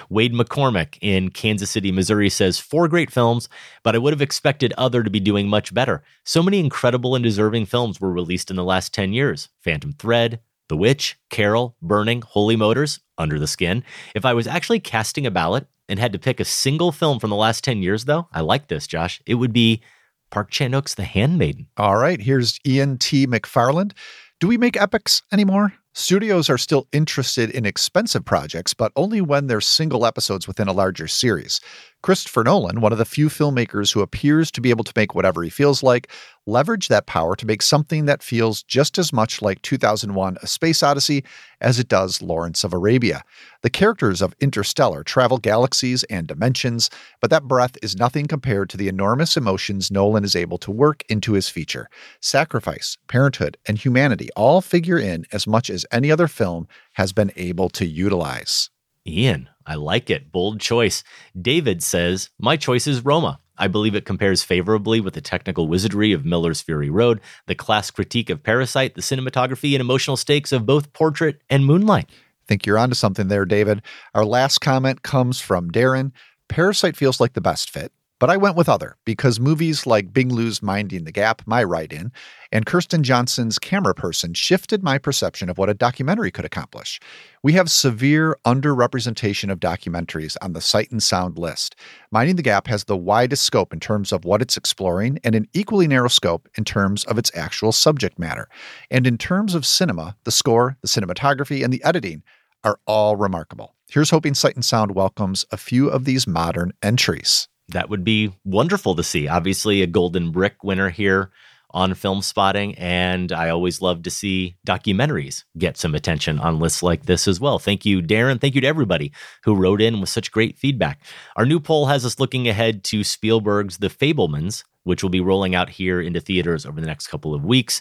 Wade McCormick in Kansas City, Missouri says, Four great films, but I would have expected other to be doing much better. So many incredible and deserving films were released in the last 10 years Phantom Thread, The Witch, Carol, Burning, Holy Motors, Under the Skin. If I was actually casting a ballot and had to pick a single film from the last 10 years, though, I like this, Josh, it would be Park Chan Wook's The Handmaiden. All right, here's Ian T. McFarland. Do we make epics anymore? Studios are still interested in expensive projects, but only when they're single episodes within a larger series. Christopher Nolan, one of the few filmmakers who appears to be able to make whatever he feels like, leveraged that power to make something that feels just as much like 2001 A Space Odyssey as it does Lawrence of Arabia. The characters of Interstellar travel galaxies and dimensions, but that breadth is nothing compared to the enormous emotions Nolan is able to work into his feature. Sacrifice, parenthood, and humanity all figure in as much as any other film has been able to utilize. Ian, I like it. Bold choice. David says, My choice is Roma. I believe it compares favorably with the technical wizardry of Miller's Fury Road, the class critique of Parasite, the cinematography and emotional stakes of both Portrait and Moonlight. I Think you're onto something there, David. Our last comment comes from Darren. Parasite feels like the best fit. But I went with other because movies like Bing Liu's Minding the Gap, my write in, and Kirsten Johnson's Cameraperson shifted my perception of what a documentary could accomplish. We have severe underrepresentation of documentaries on the Sight and Sound list. Minding the Gap has the widest scope in terms of what it's exploring and an equally narrow scope in terms of its actual subject matter. And in terms of cinema, the score, the cinematography, and the editing are all remarkable. Here's hoping Sight and Sound welcomes a few of these modern entries that would be wonderful to see. Obviously, a golden brick winner here on Filmspotting. And I always love to see documentaries get some attention on lists like this as well. Thank you, Darren. Thank you to everybody who wrote in with such great feedback. Our new poll has us looking ahead to Spielberg's The Fabelmans, which will be rolling out here into theaters over the next couple of weeks.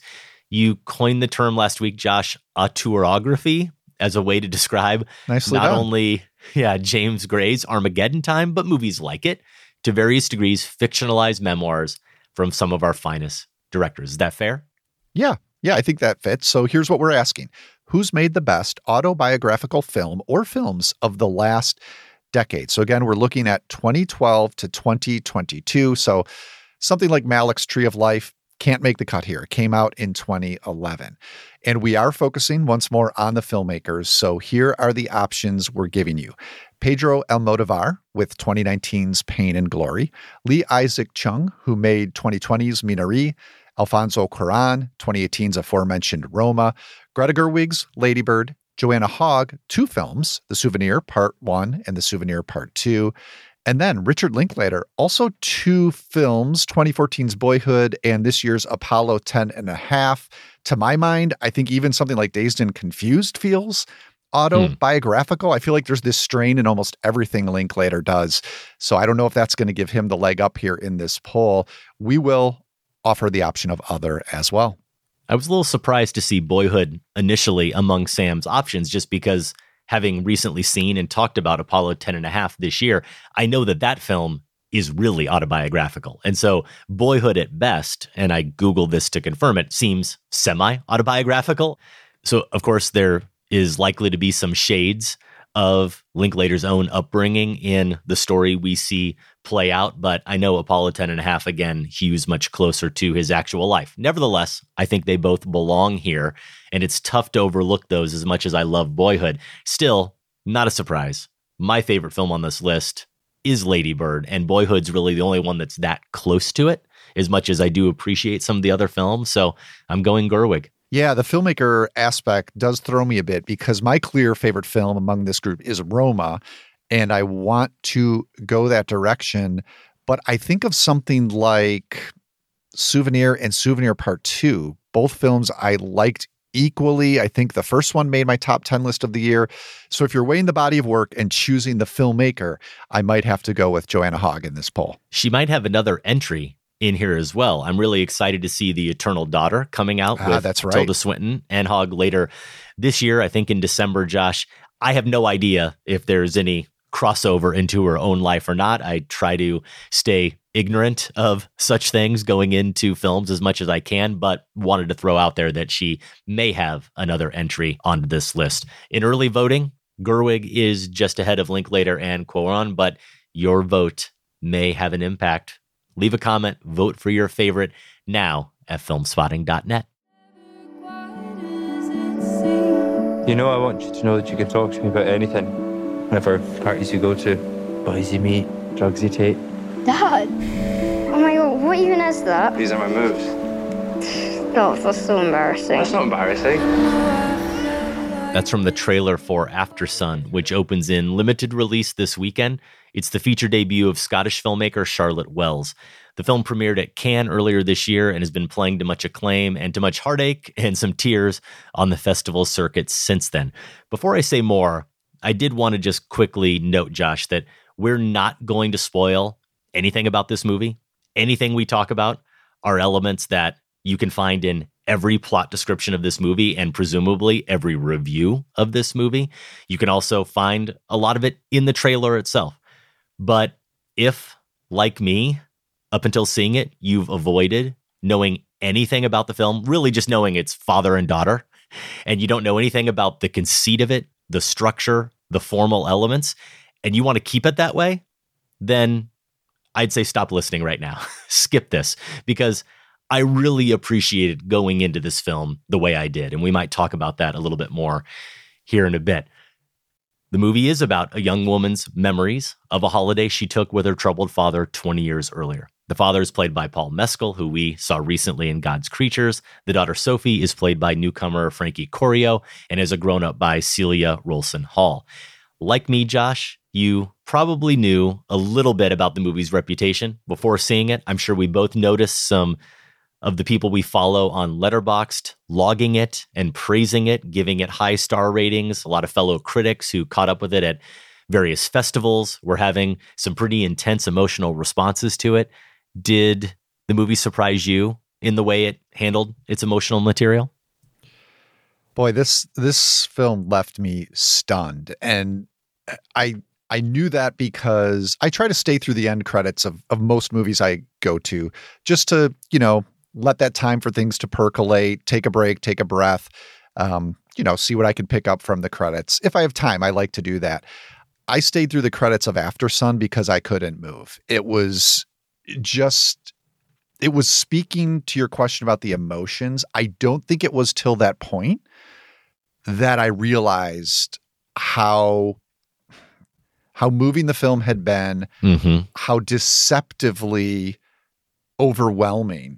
You coined the term last week, Josh, auteurography, as a way to describe Nicely not done. only yeah James Gray's Armageddon Time, but movies like it to various degrees fictionalized memoirs from some of our finest directors. Is that fair? Yeah, yeah, I think that fits. So here's what we're asking Who's made the best autobiographical film or films of the last decade? So again, we're looking at 2012 to 2022. So something like Malick's Tree of Life can't make the cut here. It came out in 2011. And we are focusing once more on the filmmakers. So here are the options we're giving you. Pedro Almodovar with 2019's Pain and Glory, Lee Isaac Chung, who made 2020's Minari, Alfonso Cuarón, 2018's aforementioned Roma, Greta Gerwig's Lady Bird, Joanna Hogg, two films, The Souvenir Part 1 and The Souvenir Part 2, and then Richard Linklater, also two films, 2014's Boyhood and this year's Apollo 10 and a half. To my mind, I think even something like Dazed and Confused feels Hmm. autobiographical. I feel like there's this strain in almost everything Linklater does. So I don't know if that's going to give him the leg up here in this poll. We will offer the option of other as well. I was a little surprised to see Boyhood initially among Sam's options just because having recently seen and talked about Apollo 10 and a half this year, I know that that film is really autobiographical. And so, Boyhood at best, and I Googled this to confirm it, seems semi autobiographical. So, of course, there is likely to be some shades of Linklater's own upbringing in the story we see play out, but I know Apollo 10 and a half again hews much closer to his actual life. Nevertheless, I think they both belong here, and it's tough to overlook those as much as I love Boyhood. Still, not a surprise. My favorite film on this list is Lady Bird, and Boyhood's really the only one that's that close to it, as much as I do appreciate some of the other films. So I'm going Gerwig. Yeah, the filmmaker aspect does throw me a bit because my clear favorite film among this group is Roma, and I want to go that direction. But I think of something like Souvenir and Souvenir Part 2, both films I liked equally. I think the first one made my top 10 list of the year. So if you're weighing the body of work and choosing the filmmaker, I might have to go with Joanna Hogg in this poll. She might have another entry in here as well. I'm really excited to see the Eternal Daughter coming out Ah, with that's right. Tilda Swinton and Hogg later this year. I think in December. Josh, I have no idea if there's any crossover into her own life or not. I try to stay ignorant of such things going into films as much as I can, but wanted to throw out there that she may have another entry onto this list. In early voting, Gerwig is just ahead of Linklater and Cuaron, but your vote may have an impact. Leave a comment, vote for your favorite now at filmspotting.net. You know, I want you to know that you can talk to me about anything. Whenever parties you go to, boys you meet, drugs you take. Dad! Oh my god, what even is that? These are my moves. No, that's so embarrassing. That's not embarrassing. That's from the trailer for Aftersun, which opens in limited release this weekend. It's the feature debut of Scottish filmmaker Charlotte Wells. The film premiered at Cannes earlier this year and has been playing to much acclaim and to much heartache and some tears on the festival circuit since then. Before I say more, I did want to just quickly note, Josh, that we're not going to spoil anything about this movie. Anything we talk about are elements that you can find in every plot description of this movie and presumably every review of this movie. You can also find a lot of it in the trailer itself. But if, like me, up until seeing it, you've avoided knowing anything about the film, really just knowing it's father and daughter, and you don't know anything about the conceit of it, the structure, the formal elements, and you want to keep it that way, then I'd say stop listening right now. Skip this because I really appreciated going into this film the way I did. And we might talk about that a little bit more here in a bit. The movie is about a young woman's memories of a holiday she took with her troubled father 20 years earlier. The father is played by Paul Mescal, who we saw recently in God's Creatures. The daughter Sophie is played by newcomer Frankie Corio and is a grown up by Celia Rowlson-Hall. Like me, Josh, you probably knew a little bit about the movie's reputation before seeing it. I'm sure we both noticed some of the people we follow on Letterboxd logging it and praising it, giving it high star ratings. A lot of fellow critics who caught up with it at various festivals were having some pretty intense emotional responses to it. Did the movie surprise you in the way it handled its emotional material? Boy, this this film left me stunned, and I I knew that because I try to stay through the end credits of of most movies I go to, just to you know let that time for things to percolate, take a break, take a breath, um, you know, see what I can pick up from the credits. If I have time, I like to do that. I stayed through the credits of Aftersun because I couldn't move. It was just it was speaking to your question about the emotions. I don't think it was till that point that I realized how how moving the film had been, Mm-hmm. how deceptively overwhelming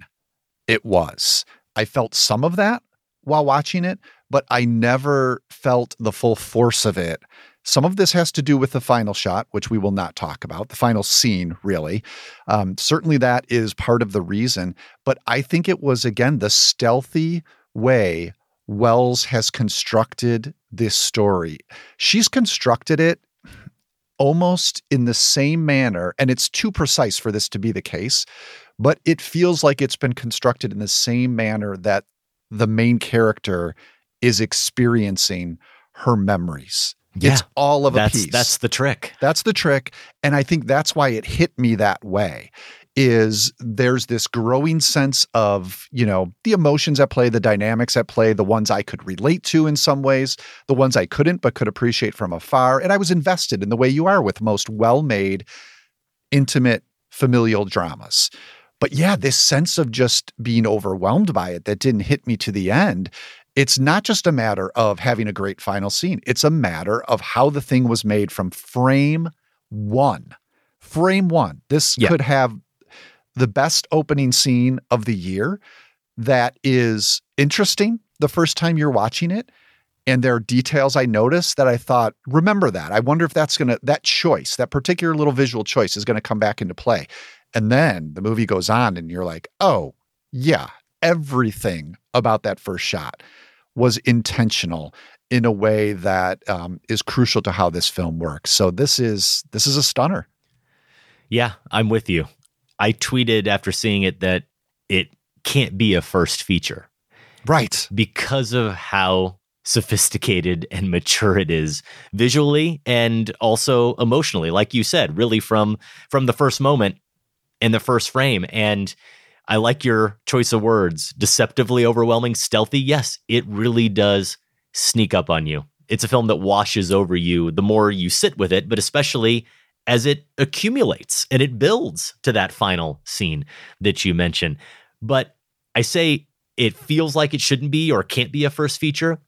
it was. I felt some of that while watching it, but I never felt the full force of it. Some of this has to do with the final shot, which we will not talk about, the final scene, really. Um, certainly, that is part of the reason. But I think it was, again, the stealthy way Wells has constructed this story. She's constructed it almost in the same manner, and it's too precise for this to be the case, but it feels like it's been constructed in the same manner that the main character is experiencing her memories. it's all of a piece. That's the trick. That's the trick. And I think that's why it hit me that way is there's this growing sense of, you know, the emotions at play, the dynamics at play, the ones I could relate to in some ways, the ones I couldn't but could appreciate from afar. And I was invested in the way you are with most well-made, intimate, familial dramas. But yeah, this sense of just being overwhelmed by it that didn't hit me to the end. It's not just a matter of having a great final scene. It's a matter of how the thing was made from frame one. Frame one. This Yeah. could have the best opening scene of the year that is interesting the first time you're watching it. And there are details I noticed that I thought, remember that. I wonder if that's going to, that choice, that particular little visual choice is going to come back into play. And then the movie goes on and you're like, oh, yeah, everything about that first shot was intentional in a way that um, is crucial to how this film works. So this is this is a stunner. Yeah, I'm with you. I tweeted after seeing it that it can't be a first feature. Right. Because of how sophisticated and mature it is visually and also emotionally like you said really from from the first moment in the first frame and I like your choice of words. Deceptively overwhelming stealthy yes it really does sneak up on you. It's a film that washes over you the more you sit with it but especially as it accumulates and it builds to that final scene that you mentioned. But I say it feels like it shouldn't be or can't be a first feature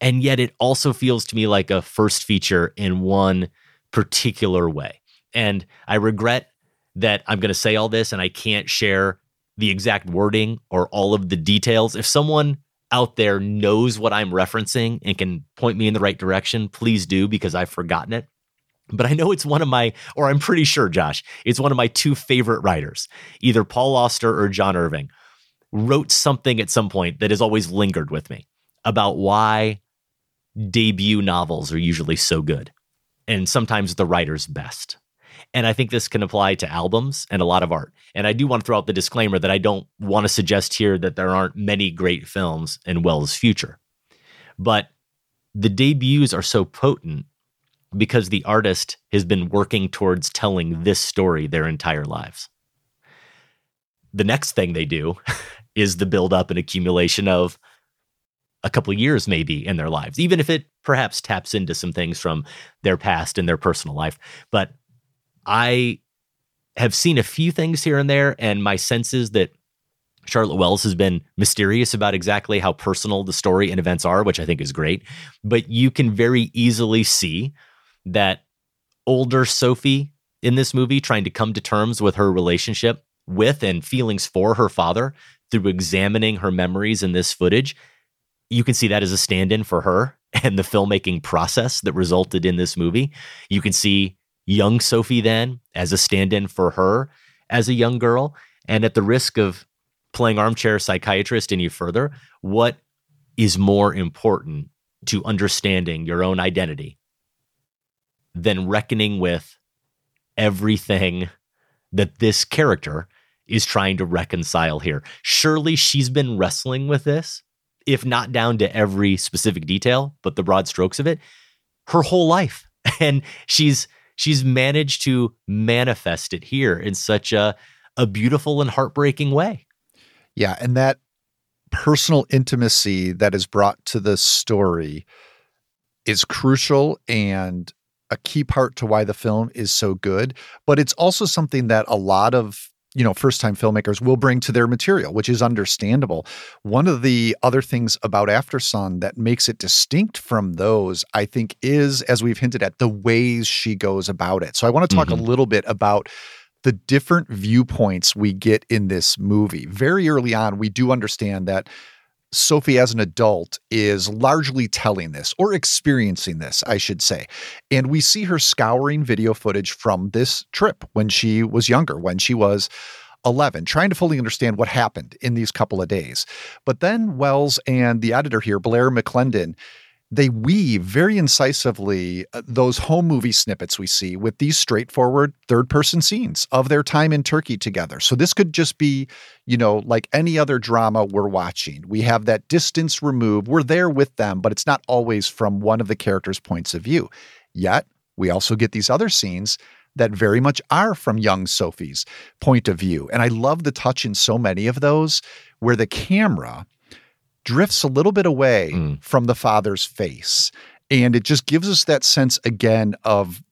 and yet it also feels to me like a first feature in one particular way. And I regret that I'm going to say all this and I can't share the exact wording or all of the details. If someone out there knows what I'm referencing and can point me in the right direction, please do because I've forgotten it. But I know it's one of my, or I'm pretty sure, Josh, it's one of my two favorite writers, either Paul Auster or John Irving, wrote something at some point that has always lingered with me about why debut novels are usually so good and sometimes the writer's best. And I think this can apply to albums and a lot of art. And I do want to throw out the disclaimer that I don't want to suggest here that there aren't many great films in Wells' future. But the debuts are so potent because the artist has been working towards telling this story their entire lives. The next thing they do is the build up and accumulation of a couple years maybe in their lives, even if it perhaps taps into some things from their past and their personal life. But I have seen a few things here and there, and my sense is that Charlotte Wells has been mysterious about exactly how personal the story and events are, which I think is great. But you can very easily see that older Sophie in this movie trying to come to terms with her relationship with and feelings for her father through examining her memories in this footage. You can see that as a stand in for her and the filmmaking process that resulted in this movie. You can see young Sophie then as a stand in for her as a young girl. And at the risk of playing armchair psychiatrist any further, what is more important to understanding your own identity than reckoning with everything that this character is trying to reconcile here? Surely she's been wrestling with this, if not down to every specific detail, but the broad strokes of it, her whole life. And she's she's managed to manifest it here in such a a beautiful and heartbreaking way. Yeah, and that personal intimacy that is brought to the story is crucial and a key part to why the film is so good, but it's also something that a lot of you know first time filmmakers will bring to their material which is understandable. One of the other things about Aftersun that makes it distinct from those i think is as we've hinted at the ways she goes about it. So i want to talk Mhm. a little bit about the different viewpoints we get in this movie. Very early on we do understand that Sophie, as an adult, is largely telling this or experiencing this, I should say. And we see her scouring video footage from this trip when she was younger, when she was 11, trying to fully understand what happened in these couple of days. But then Wells and the editor here, Blair McClendon, they weave very incisively uh, those home movie snippets we see with these straightforward third person scenes of their time in Turkey together. So this could just be, you know, like any other drama we're watching. We have that distance removed. We're there with them, but it's not always from one of the characters' points of view. Yet, we also get these other scenes that very much are from young Sophie's point of view. And I love the touch in so many of those where the camera drifts a little bit away from the father's face. And it just gives us that sense again of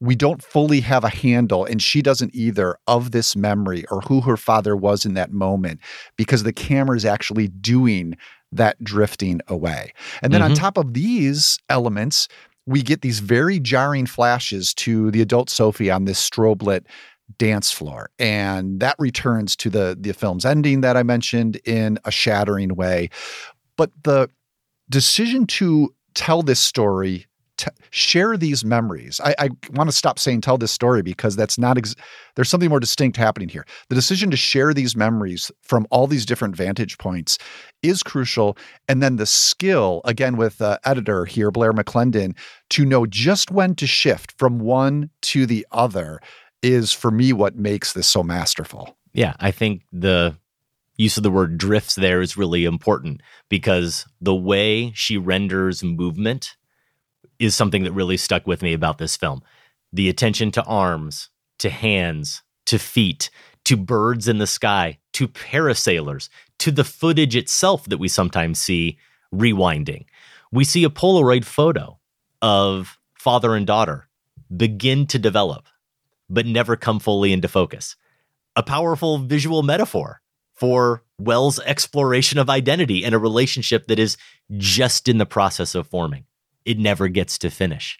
we don't fully have a handle, and she doesn't either, of this memory or who her father was in that moment because the camera is actually doing that drifting away. And then on Mhm. top of these elements, we get these very jarring flashes to the adult Sophie on this strobe lit dance floor. And that returns to the the film's ending that I mentioned in a shattering way. But the decision to tell this story, t- share these memories. I, I want to stop saying tell this story because that's not, ex- there's something more distinct happening here. The decision to share these memories from all these different vantage points is crucial. And then the skill, again, with uh, editor here, Blair McClendon, to know just when to shift from one to the other is for me what makes this so masterful. Yeah, I think the use of the word drifts there is really important because the way she renders movement is something that really stuck with me about this film. The attention to arms, to hands, to feet, to birds in the sky, to parasailers, to the footage itself that we sometimes see rewinding. We see a Polaroid photo of father and daughter begin to develop, but never come fully into focus. A powerful visual metaphor for Wells' exploration of identity and a relationship that is just in the process of forming. It never gets to finish.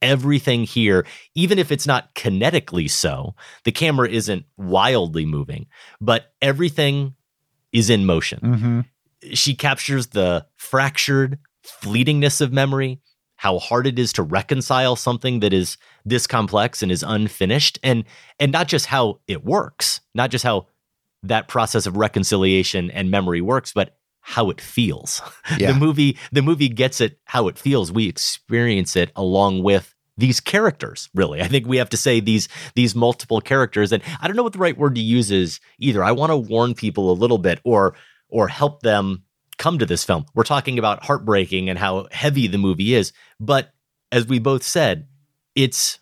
Everything here, even if it's not kinetically so, the camera isn't wildly moving, but everything is in motion Mm-hmm. she captures the fractured fleetingness of memory how hard it is to reconcile something that is this complex and is unfinished and and not just how it works not just how that process of reconciliation and memory works but how it feels. Yeah. the movie the movie gets it how it feels. We experience it along with these characters really. I think we have to say these these multiple characters and i don't know what the right word to use is either. I want to warn people a little bit or or help them come to this film. We're talking about heartbreaking and how heavy the movie is but as we both said it's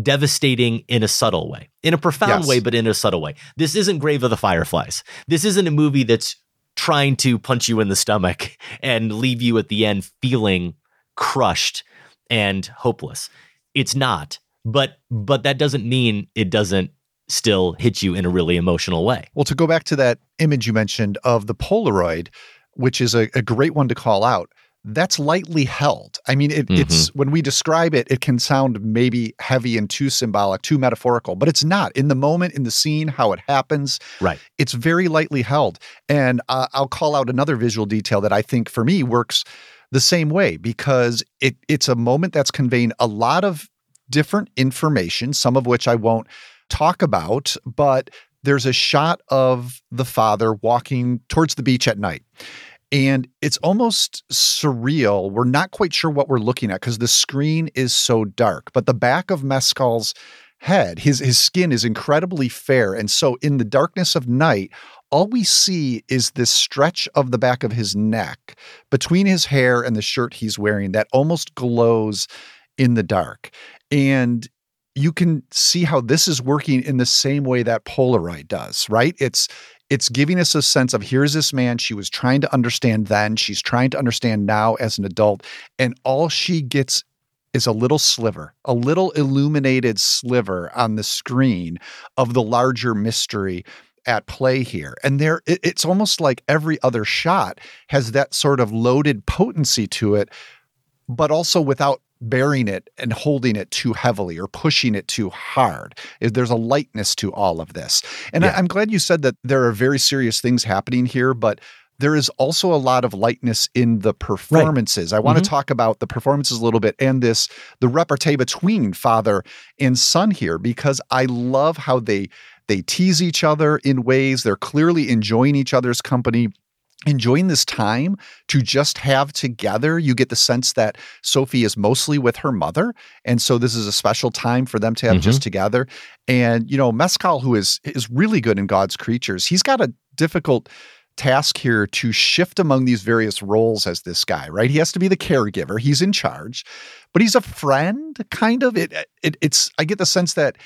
devastating in a subtle way in a profound Yes. way but in a subtle way. This isn't grave of the fireflies. This isn't a movie that's trying to punch you in the stomach and leave you at the end feeling crushed and hopeless. It's not but but that doesn't mean it doesn't still hit you in a really emotional way. Well, to go back to that image you mentioned of the Polaroid, which is a, a great one to call out, that's lightly held. I mean, it, it's when we describe it, it can sound maybe heavy and too symbolic, too metaphorical, but it's not. In the moment, in the scene, how it happens, right it's very lightly held. And uh, I'll call out another visual detail that I think for me works the same way because it it's a moment that's conveying a lot of different information, some of which I won't talk about, but there's a shot of the father walking towards the beach at night. And it's almost surreal. We're not quite sure what we're looking at because the screen is so dark. But the back of Mescal's head, his his skin is incredibly fair. And so in the darkness of night, all we see is this stretch of the back of his neck between his hair and the shirt he's wearing that almost glows in the dark. And you can see how this is working in the same way that Polaroid does, right? It's it's giving us a sense of here's this man she was trying to understand then, she's trying to understand now as an adult, and all she gets is a little sliver, a little illuminated sliver on the screen of the larger mystery at play here. And there it- it's almost like every other shot has that sort of loaded potency to it, but also without bearing it and holding it too heavily or pushing it too hard. There's a lightness to all of this. And I, I'm glad you said that there are very serious things happening here, but there is also a lot of lightness in the performances. I want Mhm. to talk about the performances a little bit and this the repartee between father and son here because I love how they they tease each other in ways they're clearly enjoying each other's company enjoying this time to just have together. You get the sense that Sophie is mostly with her mother. And so this is a special time for them to have just mm-hmm. together. And, you know, Mescal, who is is really good in God's creatures, he's got a difficult task here to shift among these various roles as this guy, right? He has to be the caregiver. He's in charge, but he's a friend, kind of. It, it it's I get the sense that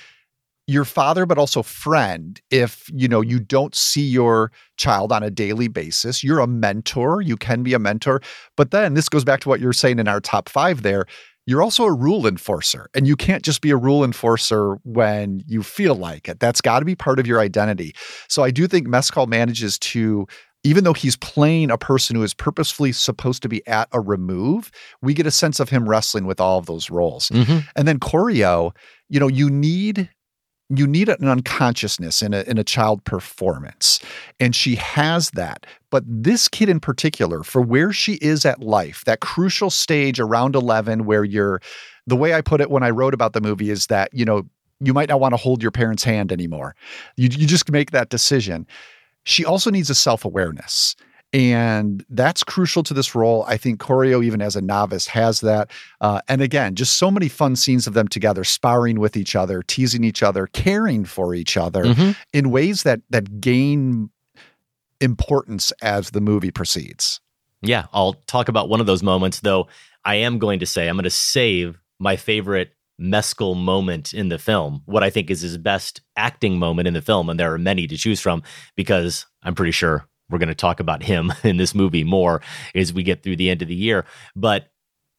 your father but also friend if you know you don't see your child on a daily basis you're a mentor you can be a mentor but then this goes back to what you're saying in our top 5 there you're also a rule enforcer and you can't just be a rule enforcer when you feel like it that's got to be part of your identity so i do think mescal manages to even though he's playing a person who is purposefully supposed to be at a remove, we get a sense of him wrestling with all of those roles. Mhm. And then Corio, you know, you need you need an unconsciousness in a in a child performance. And she has that. But this kid in particular for where she is at life that crucial stage around 11 where you're the way i put it when i wrote about the movie is that you know you might not want to hold your parents hand anymore. You, you just make that decision. She also needs a self-awareness and that's crucial to this role. I think Corio, even as a novice, has that. Uh, and again, just so many fun scenes of them together, sparring with each other, teasing each other, caring for each other Mhm. in ways that that gain importance as the movie proceeds. Yeah, I'll talk about one of those moments, though I am going to say I'm going to save my favorite Mescal moment in the film, what I think is his best acting moment in the film, and there are many to choose from because I'm pretty sure we're going to talk about him in this movie more as we get through the end of the year. But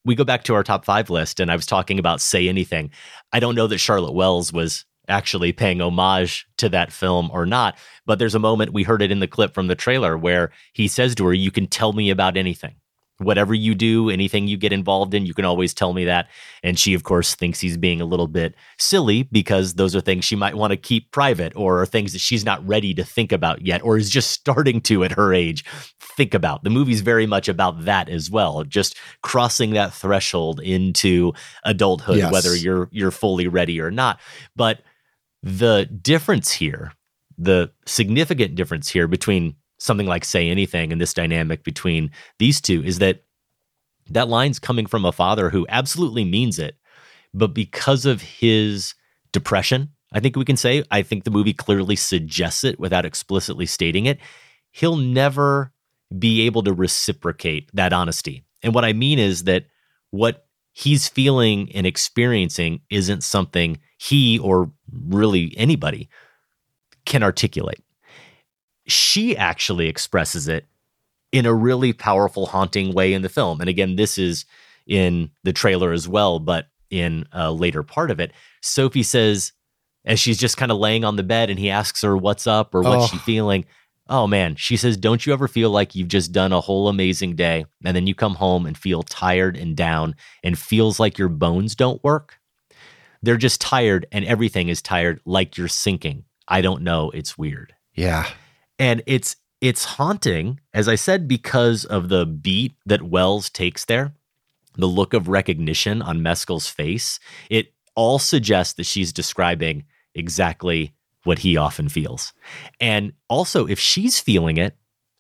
we go back to our top five list, and I was talking about Say Anything. I don't know that Charlotte Wells was actually paying homage to that film or not, but there's a moment we heard it in the clip from the trailer where he says to her, You can tell me about anything. Whatever you do, anything you get involved in, you can always tell me that. And she, of course, thinks he's being a little bit silly because those are things she might want to keep private or are things that she's not ready to think about yet or is just starting to at her age think about. The movie's very much about that as well, just crossing that threshold into adulthood, Yes. whether you're you're fully ready or not. But the difference here, the significant difference here between something like say anything and this dynamic between these two is that that line's coming from a father who absolutely means it, but because of his depression, I think we can say, I think the movie clearly suggests it without explicitly stating it. He'll never be able to reciprocate that honesty. And what I mean is that what he's feeling and experiencing isn't something he or really anybody can articulate. She actually expresses it in a really powerful, haunting way in the film. And again, this is in the trailer as well, but in a later part of it. Sophie says, as she's just kind of laying on the bed and he asks her what's up or what's she Oh. feeling. Oh man, she says, Don't you ever feel like you've just done a whole amazing day and then you come home and feel tired and down and feels like your bones don't work? They're just tired and everything is tired, like you're sinking. I don't know. It's weird Yeah. And it's it's haunting as i said because of the beat that wells takes there the look of recognition on mescal's face. It all suggests that she's describing exactly what he often feels. And also if she's feeling it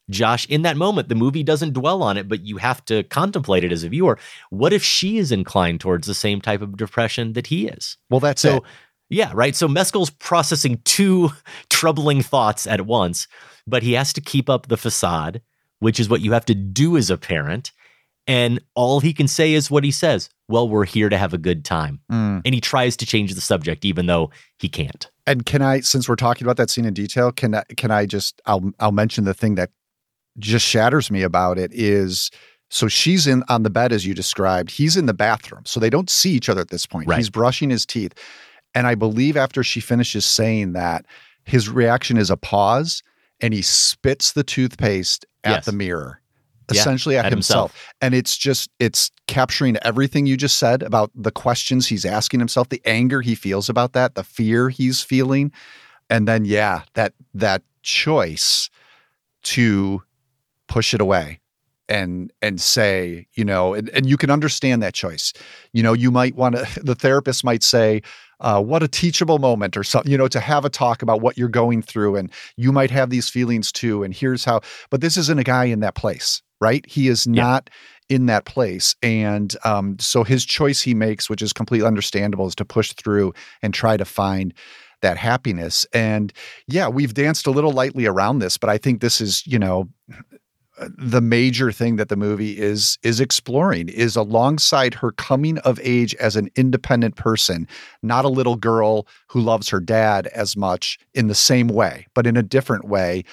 josh in that moment the movie doesn't dwell on it but you have to contemplate it as a viewer. What if she is inclined towards the same type of depression that he is? Well, that's so it. Yeah, right. So Mescal's processing two troubling thoughts at once, but he has to keep up the facade, which is what you have to do as a parent. And all he can say is what he says. Well, we're here to have a good time. Mm. And he tries to change the subject, even though he can't. And can I, since we're talking about that scene in detail, can I, can I just I'll I'll mention the thing that just shatters me about it is so she's in on the bed as you described. He's in the bathroom, so they don't see each other at this point. Right. He's brushing his teeth, and I believe after she finishes saying that, his reaction is a pause, and he spits the toothpaste at Yes. the mirror. Yeah, Essentially at, at himself. himself. And it's just, it's capturing everything you just said about the questions he's asking himself, the anger he feels about that, the fear he's feeling. And then, yeah, that, that choice to push it away and and say you know and, and you can understand that choice you know you might want to the therapist might say uh, what a teachable moment or something, you know, to have a talk about what you're going through and you might have these feelings too. And here's how, but this isn't a guy in that place, right? He is not in that place. And um, so his choice he makes, which is completely understandable, is to push through and try to find that happiness. And yeah, we've danced a little lightly around this, but I think this is, you know, the major thing that the movie is is exploring is alongside her coming of age as an independent person not a little girl who loves her dad as much in the same way but in a different way.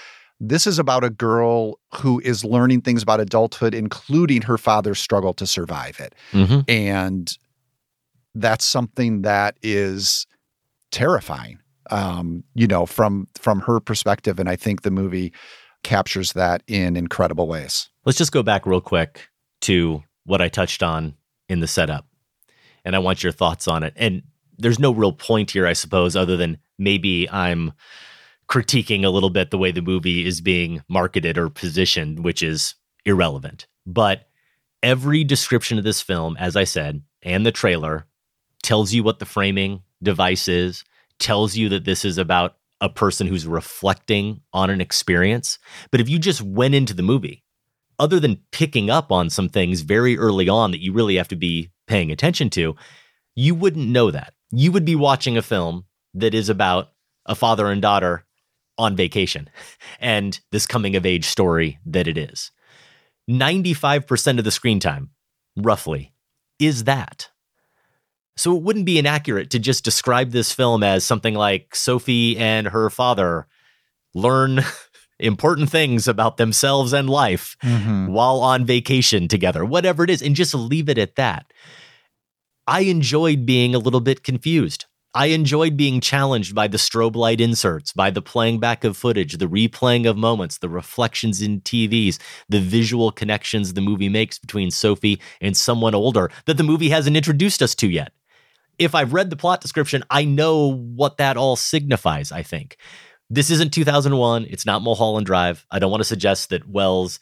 This is about a girl who is learning things about adulthood including her father's struggle to survive it. Mhm. and that's something that is terrifying um you know from from her perspective. And i think the movie captures that in incredible ways Let's just go back real quick to what I touched on in the setup. And I want your thoughts on it. And there's no real point here, I suppose, other than maybe I'm critiquing a little bit the way the movie is being marketed or positioned, which is irrelevant. But every description of this film, as I said, and the trailer tells you what the framing device is, tells you that this is about a person who's reflecting on an experience. But if you just went into the movie, other than picking up on some things very early on that you really have to be paying attention to, you wouldn't know that. You would be watching a film that is about a father and daughter on vacation and this coming of age story that it is. 95% of the screen time, roughly, is that. So it wouldn't be inaccurate to just describe this film as something like Sophie and her father learn important things about themselves and life Mhm. while on vacation together, whatever it is, and just leave it at that. I enjoyed being a little bit confused. I enjoyed being challenged by the strobe light inserts, by the playing back of footage, the replaying of moments, the reflections in TVs, the visual connections the movie makes between Sophie and someone older that the movie hasn't introduced us to yet. If I've read the plot description, I know what that all signifies, I think. This isn't 2001. It's not Mulholland Drive. I don't want to suggest that Wells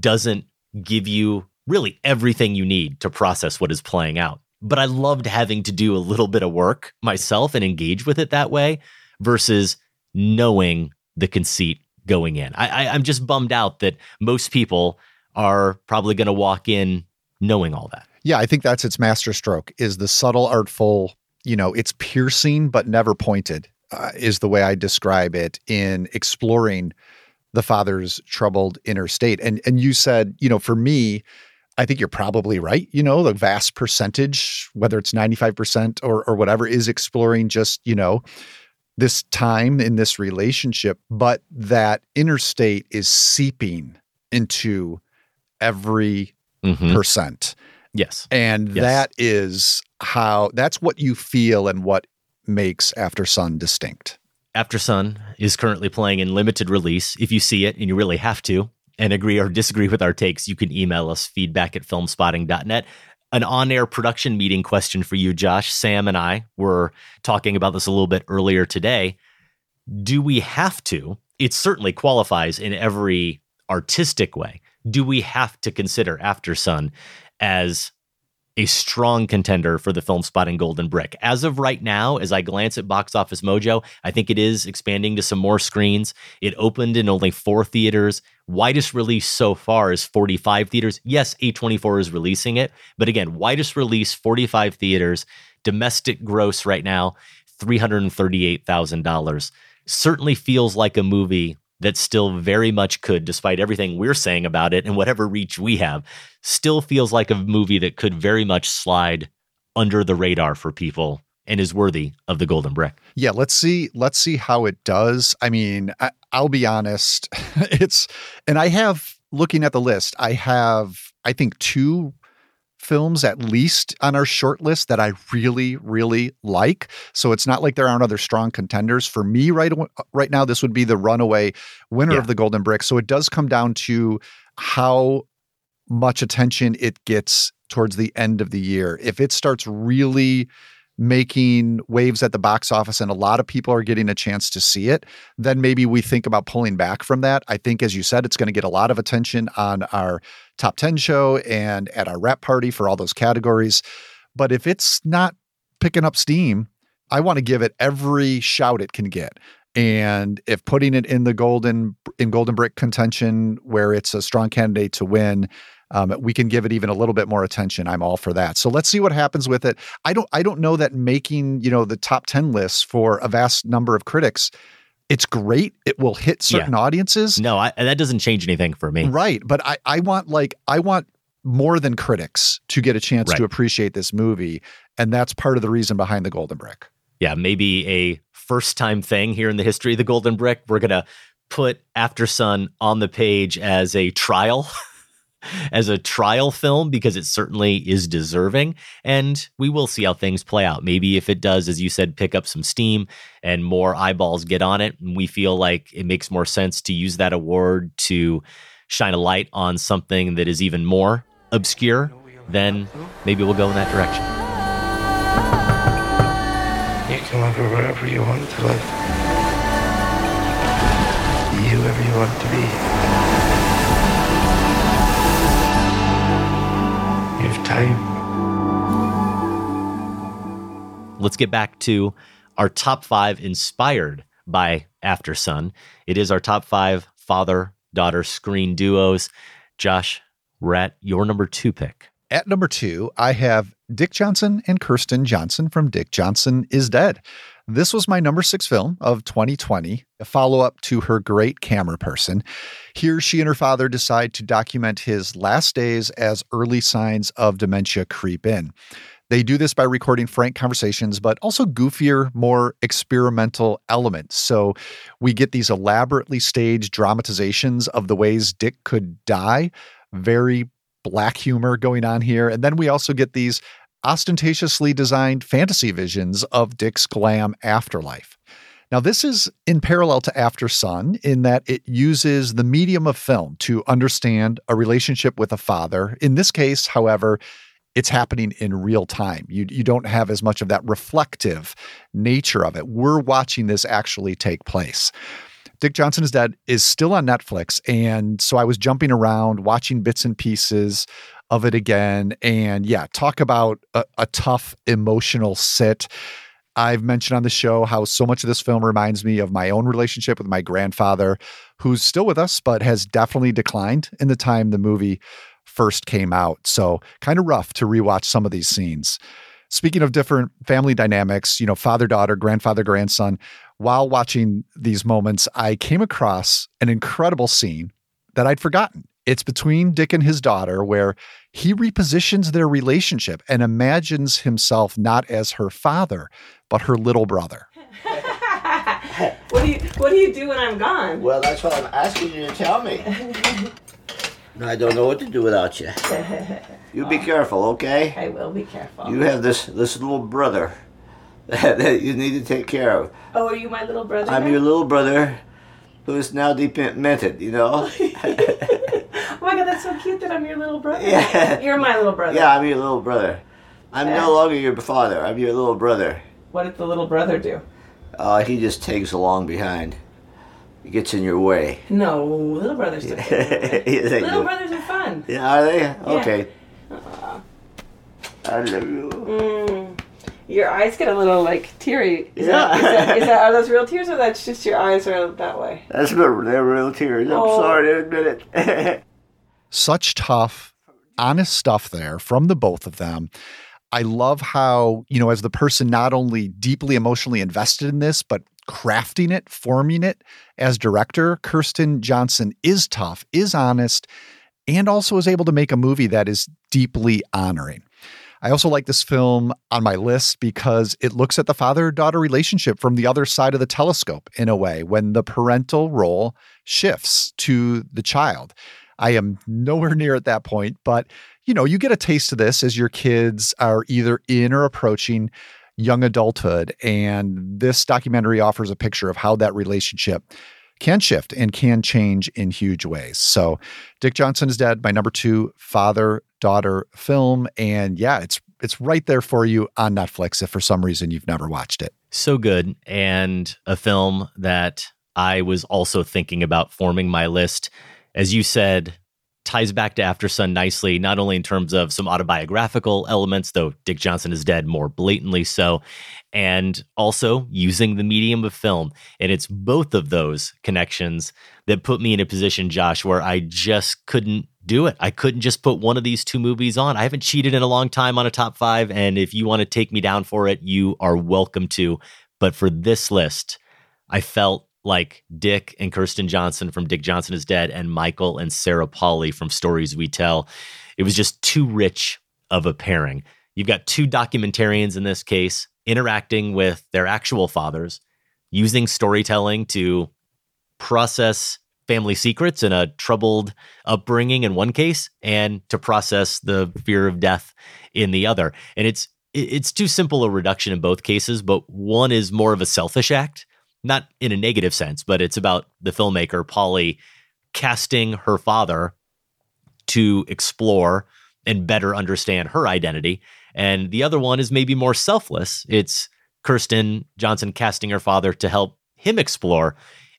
doesn't give you really everything you need to process what is playing out. But I loved having to do a little bit of work myself and engage with it that way versus knowing the conceit going in. I, I, I'm just bummed out that most people are probably going to walk in knowing all that. Yeah, I think that's its masterstroke is the subtle, artful, you know, it's piercing but never pointed, uh, is the way I describe it in exploring the father's troubled inner state. And and you said, you know, for me, I think you're probably right. You know, the vast percentage, whether it's 95% or or whatever, is exploring just, you know, this time in this relationship, but that inner state is seeping into every Mhm. percent. Yes. And Yes. that is how that's what you feel and what makes Aftersun distinct. Aftersun is currently playing in limited release. If you see it and you really have to and agree or disagree with our takes, you can email us feedback at filmspotting.net. An on air production meeting question for you, Josh. Sam and I were talking about this a little bit earlier today. Do we have to? It certainly qualifies in every artistic way. Do we have to consider Aftersun as a strong contender for the film spot spotting golden brick. As of right now, as I glance at Box Office Mojo, I think it is expanding to some more screens. It opened in only four theaters. Widest release so far is 45 theaters. Yes, A24 is releasing it, but again, widest release 45 theaters. Domestic gross right now $338,000. Certainly feels like a movie that still very much could, despite everything we're saying about it and whatever reach we have, still feels like a movie that could very much slide under the radar for people and is worthy of the golden brick. Yeah, let's see. Let's see how it does. I mean, I, I'll be honest. It's, and I have looking at the list. I have, I think, two films at least on our short list that I really, really like. So it's not like there aren't other strong contenders for me. Right, right now, this would be the runaway winner of the Golden Brick. So it does come down to how much attention it gets towards the end of the year. If it starts really making waves at the box office and a lot of people are getting a chance to see it, then maybe we think about pulling back from that. I think, as you said, it's going to get a lot of attention on our top 10 show and at our wrap party for all those categories. But if it's not picking up steam, I want to give it every shout it can get. And if putting it in the golden in golden brick contention where it's a strong candidate to win, um, we can give it even a little bit more attention. I'm all for that. So let's see what happens with it. I don't I don't know that making you know the top ten lists for a vast number of critics. It's great. It will hit certain Yeah. audiences. No, I, that doesn't change anything for me. Right. But I, I want like I want more than critics to get a chance Right. to appreciate this movie. And that's part of the reason behind the Golden Brick. yeah, maybe a first time thing here in the history of the Golden Brick. We're going to put Aftersun on the page as a trial, as a trial film, because it certainly is deserving. And we will see how things play out. Maybe if it does, as you said, pick up some steam and more eyeballs get on it, and we feel like it makes more sense to use that award to shine a light on something that is even more obscure, then maybe we'll go in that direction. You can live wherever you want to live. Whoever you want to be. Time. let's get back to our top five inspired by Aftersun. It is our top five father daughter screen duos. Josh, we're at your number two pick. At number two, I have Dick Johnson and Kirsten Johnson from Dick Johnson is Dead. This was my number six film of 2020, a follow up to her great Cameraperson. Here, she and her father decide to document his last days as early signs of dementia creep in. They do this by recording frank conversations, but also goofier, more experimental elements. So we get these elaborately staged dramatizations of the ways Dick could die, very black humor going on here. And then we also get these ostentatiously designed fantasy visions of Dick's glam afterlife. Now, this is in parallel to Aftersun in that it uses the medium of film to understand a relationship with a father. In this case, however, it's happening in real time. You, you don't have as much of that reflective nature of it. We're watching this actually take place. Dick Johnson is Dead is still on Netflix. And so I was jumping around, watching bits and pieces of it again. And yeah, talk about a, a tough emotional sit. I've mentioned on the show how so much of this film reminds me of my own relationship with my grandfather, who's still with us, but has definitely declined in the time the movie first came out. So kind of rough to rewatch some of these scenes. Speaking of different family dynamics, you know, father daughter, grandfather grandson, while watching these moments, I came across an incredible scene that I'd forgotten. It's between Dick and his daughter, where he repositions their relationship and imagines himself not as her father, but her little brother. What do you What do you do when I'm gone? Well, that's what I'm asking you to tell me. I don't know what to do without you. You be oh. careful, okay? I will be careful. You have this this little brother that you need to take care of. Oh, are you my little brother? I'm now? your little brother who is now demented, you know? Oh my god, that's so cute that I'm your little brother. Yeah. You're my little brother. Yeah, I'm your little brother. I'm Yeah. no longer your father. I'm your little brother. What did the little brother do? Uh, he just tags along behind. He gets in your way. No, little brothers don't. Yeah, little do. brothers are fun. Yeah, are they? Okay. I love you. Mm. Your eyes get a little like teary. Is, Yeah. that, is, that, is that are those real tears or that's just your eyes are that way? That's the they're real tears. I'm Oh. sorry to admit it. such tough, honest stuff there from the both of them. I love how, you know, as the person not only deeply emotionally invested in this, but crafting it, forming it as director, Kirsten Johnson is tough, is honest, and also is able to make a movie that is deeply honoring. I also like this film on my list because it looks at the father daughter relationship from the other side of the telescope in a way when the parental role shifts to the child. I am nowhere near at that point, but you know, you get a taste of this as your kids are either in or approaching young adulthood. And this documentary offers a picture of how that relationship can shift and can change in huge ways. So, Dick Johnson is dead. My number two father daughter film, and yeah, it's it's right there for you on Netflix if for some reason you've never watched it. So good. And a film that I was also thinking about forming my list. As you said, ties back to Aftersun nicely, not only in terms of some autobiographical elements, though Dick Johnson is dead more blatantly so, and also using the medium of film. And it's both of those connections that put me in a position, Josh, where I just couldn't do it. I couldn't just put one of these two movies on. I haven't cheated in a long time on a top five. And if you want to take me down for it, you are welcome to. But for this list, I felt like Dick and Kirsten Johnson from Dick Johnson is Dead and Michael and Sarah Polley from Stories We Tell. It was just too rich of a pairing. You've got two documentarians in this case interacting with their actual fathers, using storytelling to process family secrets and a troubled upbringing in one case and to process the fear of death in the other. And it's it's too simple a reduction in both cases, but one is more of a selfish act not in a negative sense, but it's about the filmmaker, Polley casting her father to explore and better understand her identity. And the other one is maybe more selfless. It's Kirsten Johnson casting her father to help him explore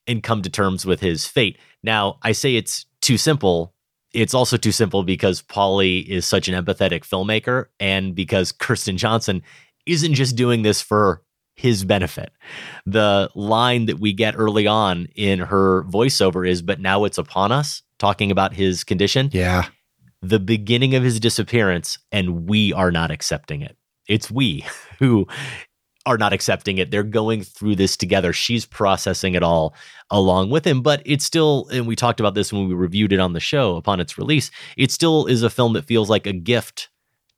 and come to terms with his fate. Now, I say it's too simple. It's also too simple because Polley is such an empathetic filmmaker and because Kirsten Johnson isn't just doing this for his benefit. The line that we get early on in her voiceover is, but now it's upon us, talking about his condition. Yeah. The beginning of his disappearance, and we are not accepting it. It's we who are not accepting it. They're going through this together. She's processing it all along with him, but it's still, and we talked about this when we reviewed it on the show upon its release, it still is a film that feels like a gift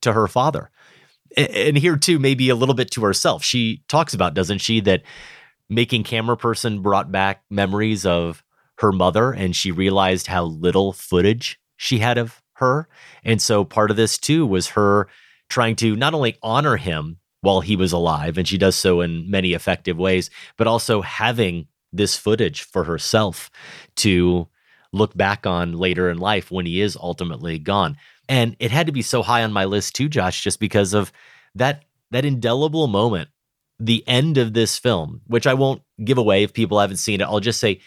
to her father and here too, maybe a little bit to herself. She talks about, doesn't she, that making Cameraperson brought back memories of her mother and she realized how little footage she had of her. And so part of this too was her trying to not only honor him while he was alive, and she does so in many effective ways, but also having this footage for herself to look back on later in life when he is ultimately gone. And it had to be so high on my list too, Josh, just because of that that indelible moment, the end of this film, which I won't give away if people haven't seen it. I'll just say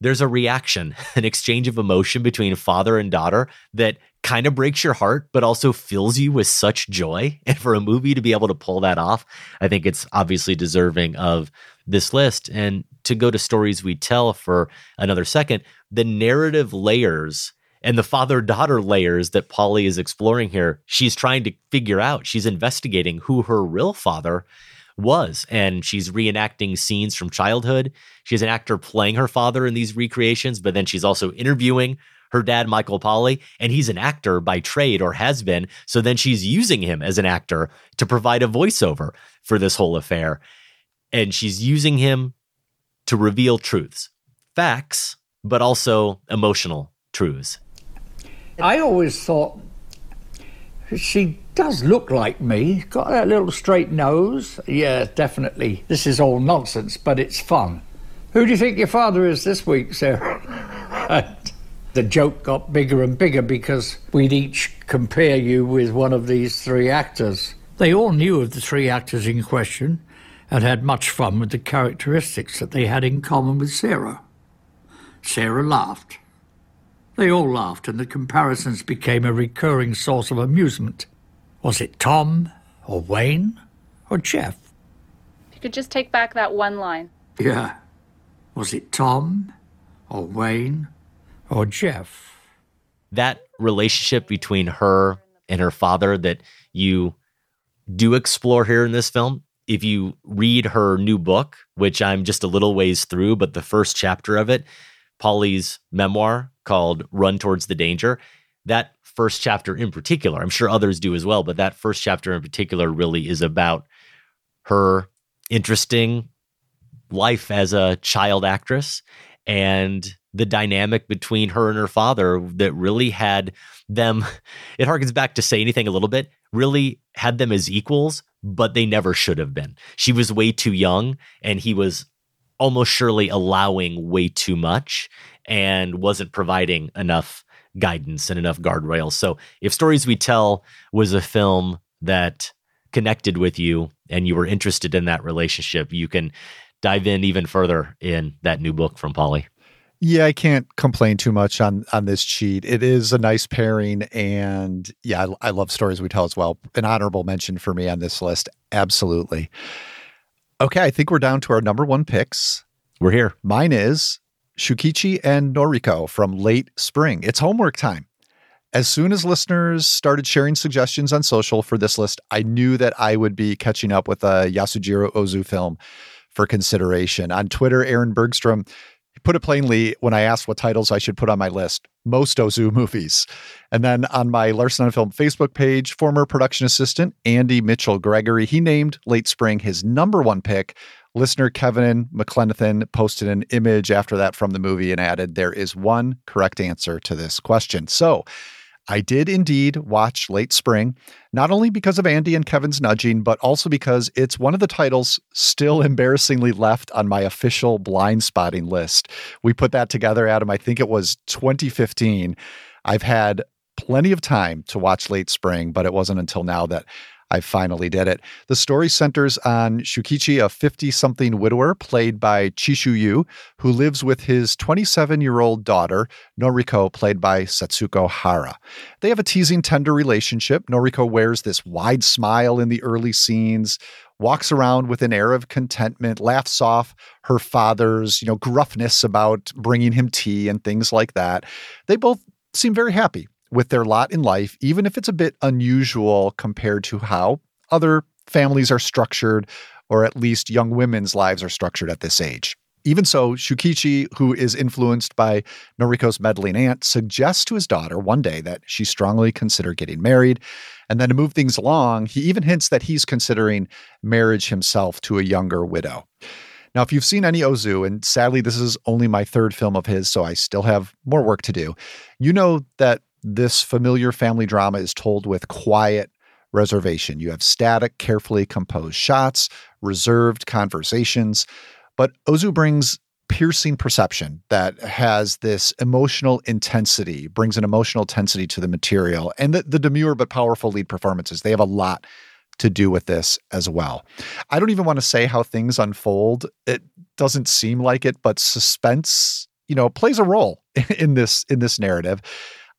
there's a reaction, an exchange of emotion between father and daughter that kind of breaks your heart, but also fills you with such joy. And for a movie to be able to pull that off, I think it's obviously deserving of this list. And to go to stories we tell for another second, the narrative layers and the father daughter layers that Polley is exploring here, she's trying to figure out, she's investigating who her real father was. And she's reenacting scenes from childhood. She's an actor playing her father in these recreations, but then she's also interviewing her dad, Michael Polley, and he's an actor by trade or has been. So then she's using him as an actor to provide a voiceover for this whole affair. And she's using him to reveal truths, facts, but also emotional truths. I always thought she does look like me. Got that little straight nose. Yeah, definitely. This is all nonsense, but it's fun. Who do you think your father is this week, Sarah? the joke got bigger and bigger because we'd each compare you with one of these three actors. They all knew of the three actors in question and had much fun with the characteristics that they had in common with Sarah. Sarah laughed. They all laughed, and the comparisons became a recurring source of amusement. Was it Tom, or Wayne, or Jeff? If You could just take back that one line. Yeah. Was it Tom, or Wayne, or Jeff? That relationship between her and her father that you do explore here in this film. If you read her new book, which I'm just a little ways through, but the first chapter of it, Polley's memoir called Run Towards the Danger. That first chapter in particular, I'm sure others do as well, but that first chapter in particular really is about her interesting life as a child actress and the dynamic between her and her father that really had them it harkens back to say anything a little bit really had them as equals but they never should have been she was way too young and he was almost surely allowing way too much and wasn't providing enough guidance and enough guardrails. So, if Stories We Tell was a film that connected with you and you were interested in that relationship, you can dive in even further in that new book from Polley. Yeah, I can't complain too much on on this cheat. It is a nice pairing, and yeah, I, I love stories we tell as well. An honorable mention for me on this list, absolutely. Okay, I think we're down to our number one picks. We're here. Mine is Shukichi and Noriko from late spring. It's homework time. As soon as listeners started sharing suggestions on social for this list, I knew that I would be catching up with a Yasujiro Ozu film for consideration. On Twitter, Aaron Bergstrom put it plainly when I asked what titles I should put on my list most Ozu movies. And then on my Larsen on Film Facebook page, former production assistant Andy Mitchell Gregory, he named Late Spring his number one pick. Listener Kevin McLenathan posted an image after that from the movie and added, There is one correct answer to this question. So I did indeed watch Late Spring, not only because of Andy and Kevin's nudging, but also because it's one of the titles still embarrassingly left on my official blind spotting list. We put that together, Adam, I think it was 2015. I've had plenty of time to watch Late Spring, but it wasn't until now that I finally did it. The story centers on Shukichi, a 50 something widower played by Chishu Ryu, who lives with his 27 year old daughter, Noriko, played by Setsuko Hara. They have a teasing, tender relationship. Noriko wears this wide smile in the early scenes, walks around with an air of contentment, laughs off her father's, you know, gruffness about bringing him tea and things like that. They both seem very happy with their lot in life, even if it's a bit unusual compared to how other families are structured, or at least young women's lives are structured at this age. Even so, Shukichi, who is influenced by Noriko's meddling aunt, suggests to his daughter one day that she strongly consider getting married. And then to move things along, he even hints that he's considering marriage himself to a younger widow. Now, if you've seen any Ozu, and sadly, this is only my third film of his, so I still have more work to do, you know that this familiar family drama is told with quiet reservation. You have static, carefully composed shots, reserved conversations, but Ozu brings piercing perception that has this emotional intensity, brings an emotional intensity to the material, and the, the demure but powerful lead performances. They have a lot to do with this as well. I don't even want to say how things unfold. It doesn't seem like it, but suspense, you know, plays a role in this in this narrative.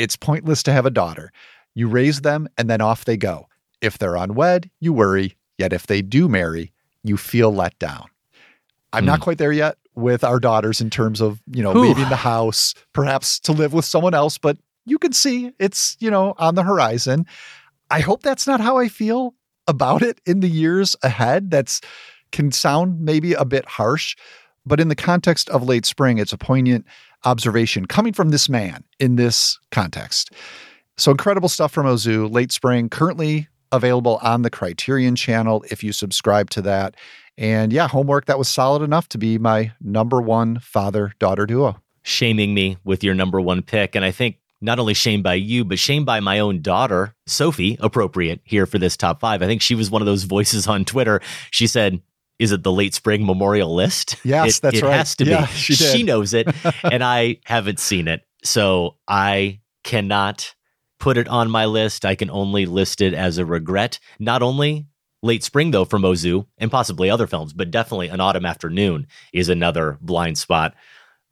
it's pointless to have a daughter. You raise them and then off they go. If they're unwed, you worry. Yet if they do marry, you feel let down. I'm not hmm. quite there yet with our daughters in terms of, you know, Whew. leaving the house, perhaps to live with someone else, but you can see it's, you know, on the horizon. I hope that's not how I feel about it in the years ahead. That's can sound maybe a bit harsh, but in the context of late spring, it's a poignant observation coming from this man in this context. So incredible stuff from Ozu, late spring, currently available on the Criterion channel if you subscribe to that. And yeah, homework that was solid enough to be my number one father daughter duo. Shaming me with your number one pick. And I think not only shamed by you, but shamed by my own daughter, Sophie, appropriate here for this top five. I think she was one of those voices on Twitter. She said, is it the late spring memorial list? Yes, it, that's it right. It has to Yeah, be. she did. knows it, and I haven't seen it. So I cannot put it on my list. I can only list it as a regret. Not only late spring, though, from Ozu and possibly other films, but definitely An Autumn Afternoon is another blind spot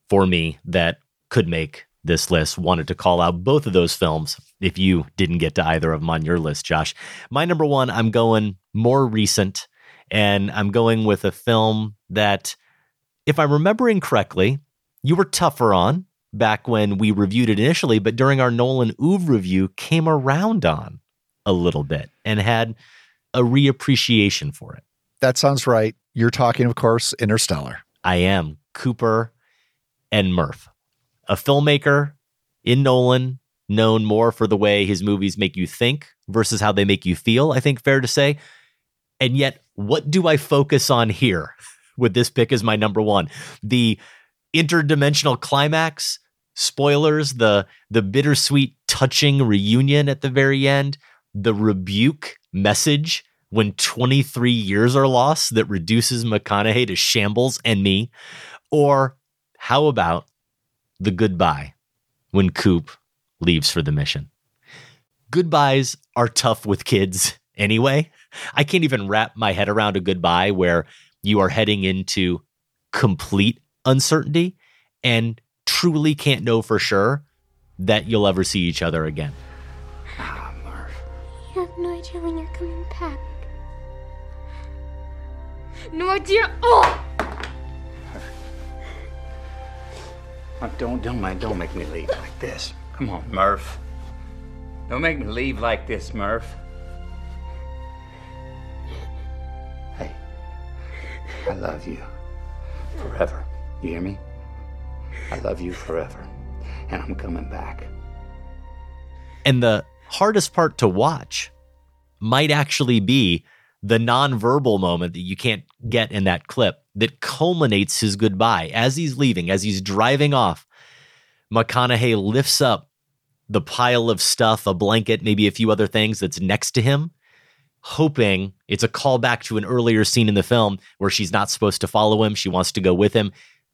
for me that could make this list. Wanted to call out both of those films if you didn't get to either of them on your list, Josh. My number one, I'm going more recent, and I'm going with a film that, if I'm remembering correctly, you were tougher on back when we reviewed it initially, but during our Nolan Oeuvre review, came around on a little bit and had a reappreciation for it. That sounds right. You're talking, of course, Interstellar. I am Cooper and Murph, a filmmaker in Nolan, known more for the way his movies make you think versus how they make you feel, I think fair to say. And yet, what do I focus on here with this pick as my number one? The interdimensional climax, spoilers, the the bittersweet touching reunion at the very end, the rebuke message when 23 years are lost that reduces McConaughey to shambles and me, or how about the goodbye when Coop leaves for the mission? Goodbyes are tough with kids anyway. I can't even wrap my head around a goodbye where you are heading into complete uncertainty and truly can't know for sure that you'll ever see each other again. Ah, you have no idea when you're coming back. No idea. Oh! Oh, don't, don't, mind, don't make me leave like this. Come on, Murph. Don't make me leave like this, Murph. I love you forever. You hear me? I love you forever, and I'm coming back. And the hardest part to watch might actually be the nonverbal moment that you can't get in that clip that culminates his goodbye as he's leaving, as he's driving off. McConaughey lifts up the pile of stuff, a blanket, maybe a few other things that's next to him, hoping it's a callback to an earlier scene in the film where she's not supposed to follow him. She wants to go with him.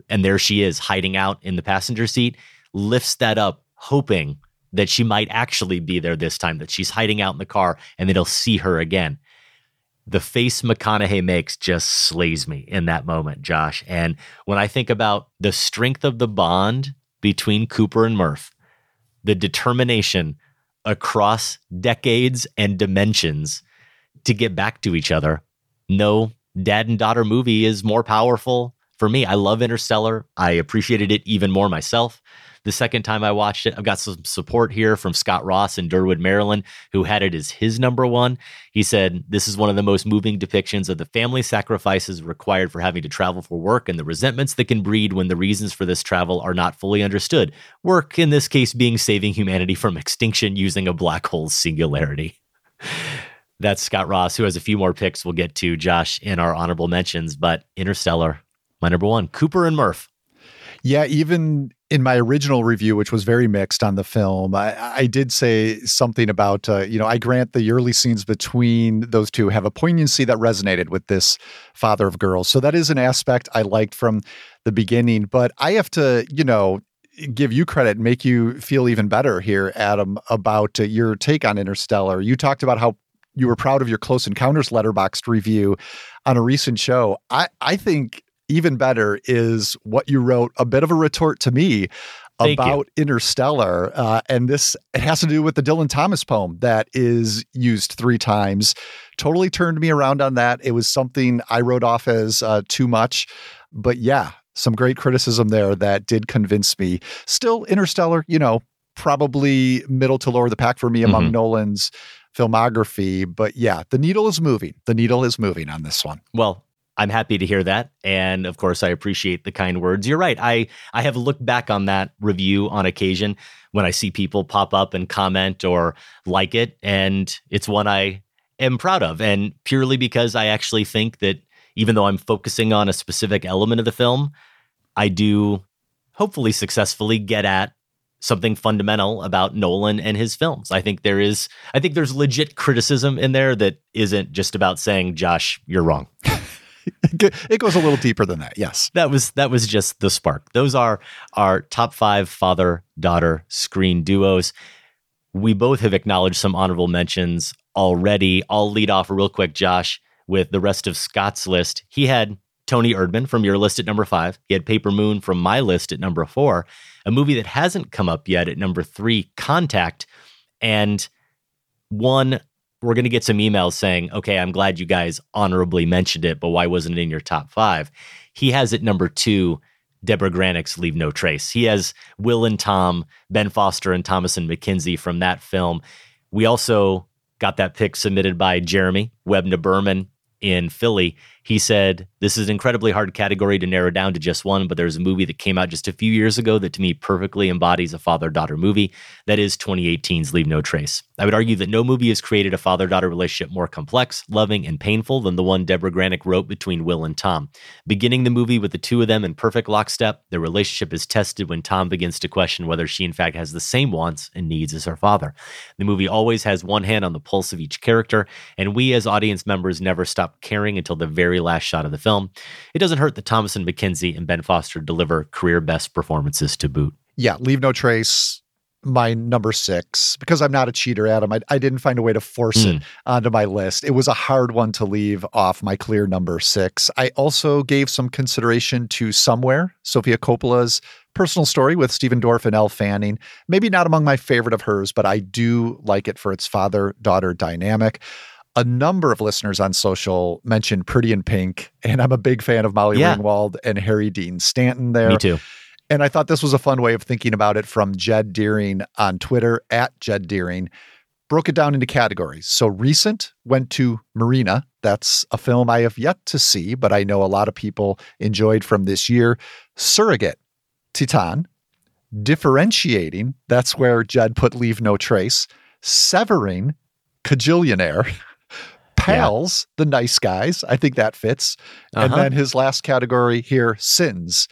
And there she is hiding out in the passenger seat, lifts that up, hoping that she might actually be there this time, that she's hiding out in the car and that he'll see her again. The face McConaughey makes just slays me in that moment, Josh. And when I think about the strength of the bond between Cooper and Murph, the determination across decades and dimensions to get back to each other, no dad and daughter movie is more powerful for me. I love Interstellar. I appreciated it even more myself the second time I watched it. I've got some support here from Scott Ross in Derwood, Maryland, who had it as his number one. He said, This is one of the most moving depictions of the family sacrifices required for having to travel for work and the resentments that can breed when the reasons for this travel are not fully understood. Work, in this case, being saving humanity from extinction using a black hole's singularity. That's Scott Ross, who has a few more picks we'll get to, Josh, in our honorable mentions. But Interstellar, my number one, Cooper and Murph. Yeah, even in my original review, which was very mixed on the film, I, I did say something about, uh, you know, I grant the early scenes between those two have a poignancy that resonated with this father of girls. So that is an aspect I liked from the beginning. But I have to, you know, give you credit, make you feel even better here, Adam, about uh, your take on Interstellar. You talked about how you were proud of your Close Encounters Letterboxd review on a recent show. I, I think even better is what you wrote, a bit of a retort to me Thank about Interstellar. Uh, and this, it has to do with the Dylan Thomas poem that is used three times. Totally turned me around on that. It was something I wrote off as uh, too much. But yeah, some great criticism there that did convince me. Still, Interstellar, you know, probably middle to lower the pack for me among Mhm. Nolan's filmography. But yeah, the needle is moving. The needle is moving on this one. Well, I'm happy to hear that. And of course, I appreciate the kind words. You're right. I, I have looked back on that review on occasion when I see people pop up and comment or like it. And it's one I am proud of. And purely because I actually think that even though I'm focusing on a specific element of the film, I do hopefully successfully get at something fundamental about Nolan and his films. I think there is I think there's legit criticism in there that isn't just about saying Josh, you're wrong. it goes a little deeper than that. Yes. That was that was just the spark. Those are our top 5 father-daughter screen duos. We both have acknowledged some honorable mentions already. I'll lead off real quick Josh with the rest of Scott's list. He had Toni Erdmann from your list at number 5. He had Paper Moon from my list at number 4. A movie that hasn't come up yet at number 3, Contact, and one we're going to get some emails saying, okay, I'm glad you guys honorably mentioned it, but why wasn't it in your top five? He has it number two, Deborah Granik's Leave No Trace. He has Will and Tom, Ben Foster, and Thomasin McKenzie from that film. We also got that pick submitted by Jeremy Webna Berman in Philly. He said, This is an incredibly hard category to narrow down to just one, but there's a movie that came out just a few years ago that to me perfectly embodies a father daughter movie. That is 2018's Leave No Trace. I would argue that no movie has created a father daughter relationship more complex, loving, and painful than the one Deborah Granik wrote between Will and Tom. Beginning the movie with the two of them in perfect lockstep, their relationship is tested when Tom begins to question whether she, in fact, has the same wants and needs as her father. The movie always has one hand on the pulse of each character, and we as audience members never stop caring until the very last shot of the film. It doesn't hurt that Thomasin McKenzie and Ben Foster deliver career best performances to boot. Yeah, Leave No Trace, my number six, because I'm not a cheater, Adam. I, I didn't find a way to force Mm. it onto my list. It was a hard one to leave off my clear number six. I also gave some consideration to Somewhere, Sofia Coppola's personal story with Stephen Dorff and Elle Fanning. Maybe not among my favorite of hers, but I do like it for its father daughter dynamic. A number of listeners on social mentioned Pretty in Pink, and I'm a big fan of Molly Yeah. Ringwald and Harry Dean Stanton there. Me too. And I thought this was a fun way of thinking about it from Jed Deering on Twitter at Jed Deering. Broke it down into categories. So recent went to Marina. That's a film I have yet to see, but I know a lot of people enjoyed from this year. Surrogate, Titane. Differentiating, that's where Jed put Leave No Trace. Severing, Kajillionaire. Pals, the nice guys. I think that fits. And Uh-huh. then his last category here, Sins.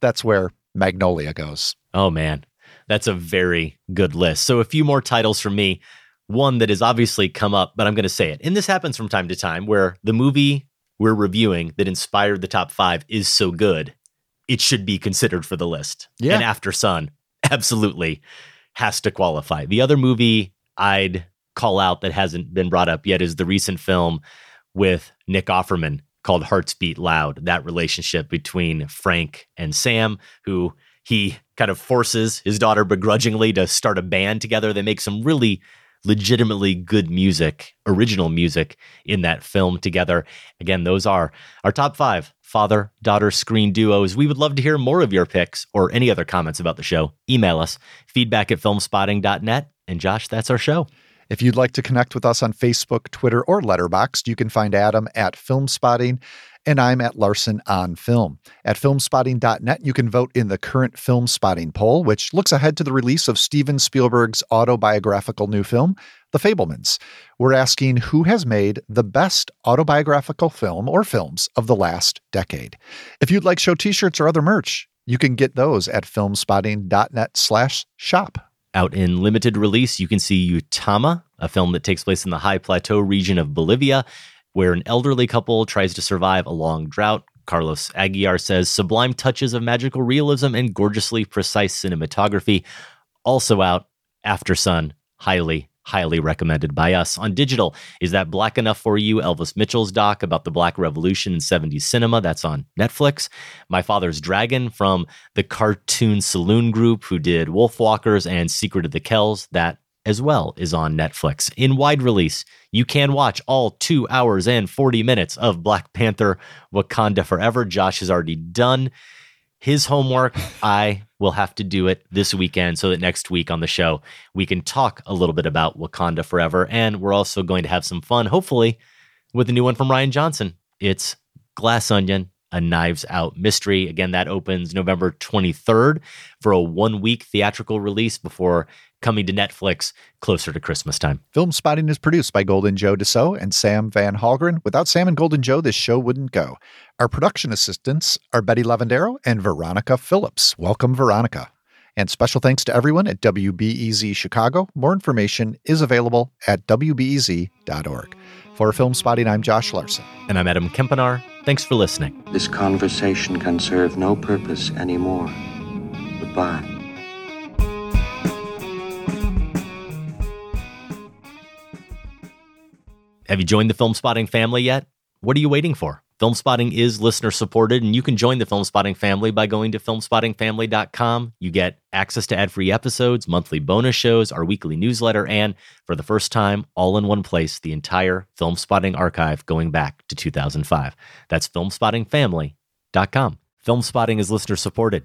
That's where Magnolia goes. Oh man, that's a very good list. So a few more titles from me. One that has obviously come up, but I'm going to say it. And this happens from time to time where the movie we're reviewing that inspired the top five is so good, it should be considered for the list. Yeah. And Aftersun absolutely has to qualify. The other movie I'd call out that hasn't been brought up yet is the recent film with Nick Offerman called Hearts Beat Loud. That relationship between Frank and Sam, who he kind of forces his daughter begrudgingly to start a band together. They make some really legitimately good music, original music in that film together. Again, those are our top five father daughter screen duos. We would love to hear more of your picks or any other comments about the show. Email us feedback at filmspotting.net. And Josh, that's our show. If you'd like to connect with us on Facebook, Twitter, or Letterboxd, you can find Adam at Filmspotting and I'm at Larsen on Film. At filmspotting.net, you can vote in the current Filmspotting poll, which looks ahead to the release of Steven Spielberg's autobiographical new film, The Fabelmans. We're asking who has made the best autobiographical film or films of the last decade. If you'd like show t-shirts or other merch, you can get those at filmspotting.net slash shop. Out in limited release, you can see Utama, a film that takes place in the high plateau region of Bolivia, where an elderly couple tries to survive a long drought. Carlos Aguilar says sublime touches of magical realism and gorgeously precise cinematography. Also out, Aftersun, highly, highly recommended by us. On digital, is that Black Enough for You? Elvis Mitchell's doc about the Black Revolution in 70s cinema. That's on Netflix. My Father's Dragon from the Cartoon Saloon Group, who did Wolfwalkers and Secret of the Kells. That as well is on Netflix. In wide release, you can watch all two hours and 40 minutes of Black Panther Wakanda Forever. Josh has already done his homework. I will have to do it this weekend so that next week on the show, we can talk a little bit about Wakanda Forever. And we're also going to have some fun, hopefully, with a new one from Rian Johnson. It's Glass Onion, a Knives Out mystery. Again, that opens November 23rd for a one week theatrical release before coming to Netflix closer to Christmas time. Filmspotting is produced by Golden Joe Deso and Sam Van Hallgren. Without Sam and Golden Joe, this show wouldn't go. Our production assistants are Betty Lavendero and Veronica Phillips. Welcome, Veronica. And special thanks to everyone at WBEZ Chicago. More information is available at WBEZ.org. For Filmspotting, I'm Josh Larsen. And I'm Adam Kempenaar. Thanks for listening. This conversation can serve no purpose anymore. Goodbye. Have you joined the Filmspotting family yet? What are you waiting for? Filmspotting is listener supported, and you can join the Filmspotting family by going to filmspottingfamily.com. You get access to ad free episodes, monthly bonus shows, our weekly newsletter, and for the first time, all in one place, the entire Filmspotting archive going back to 2005. That's filmspottingfamily.com. Filmspotting is listener supported.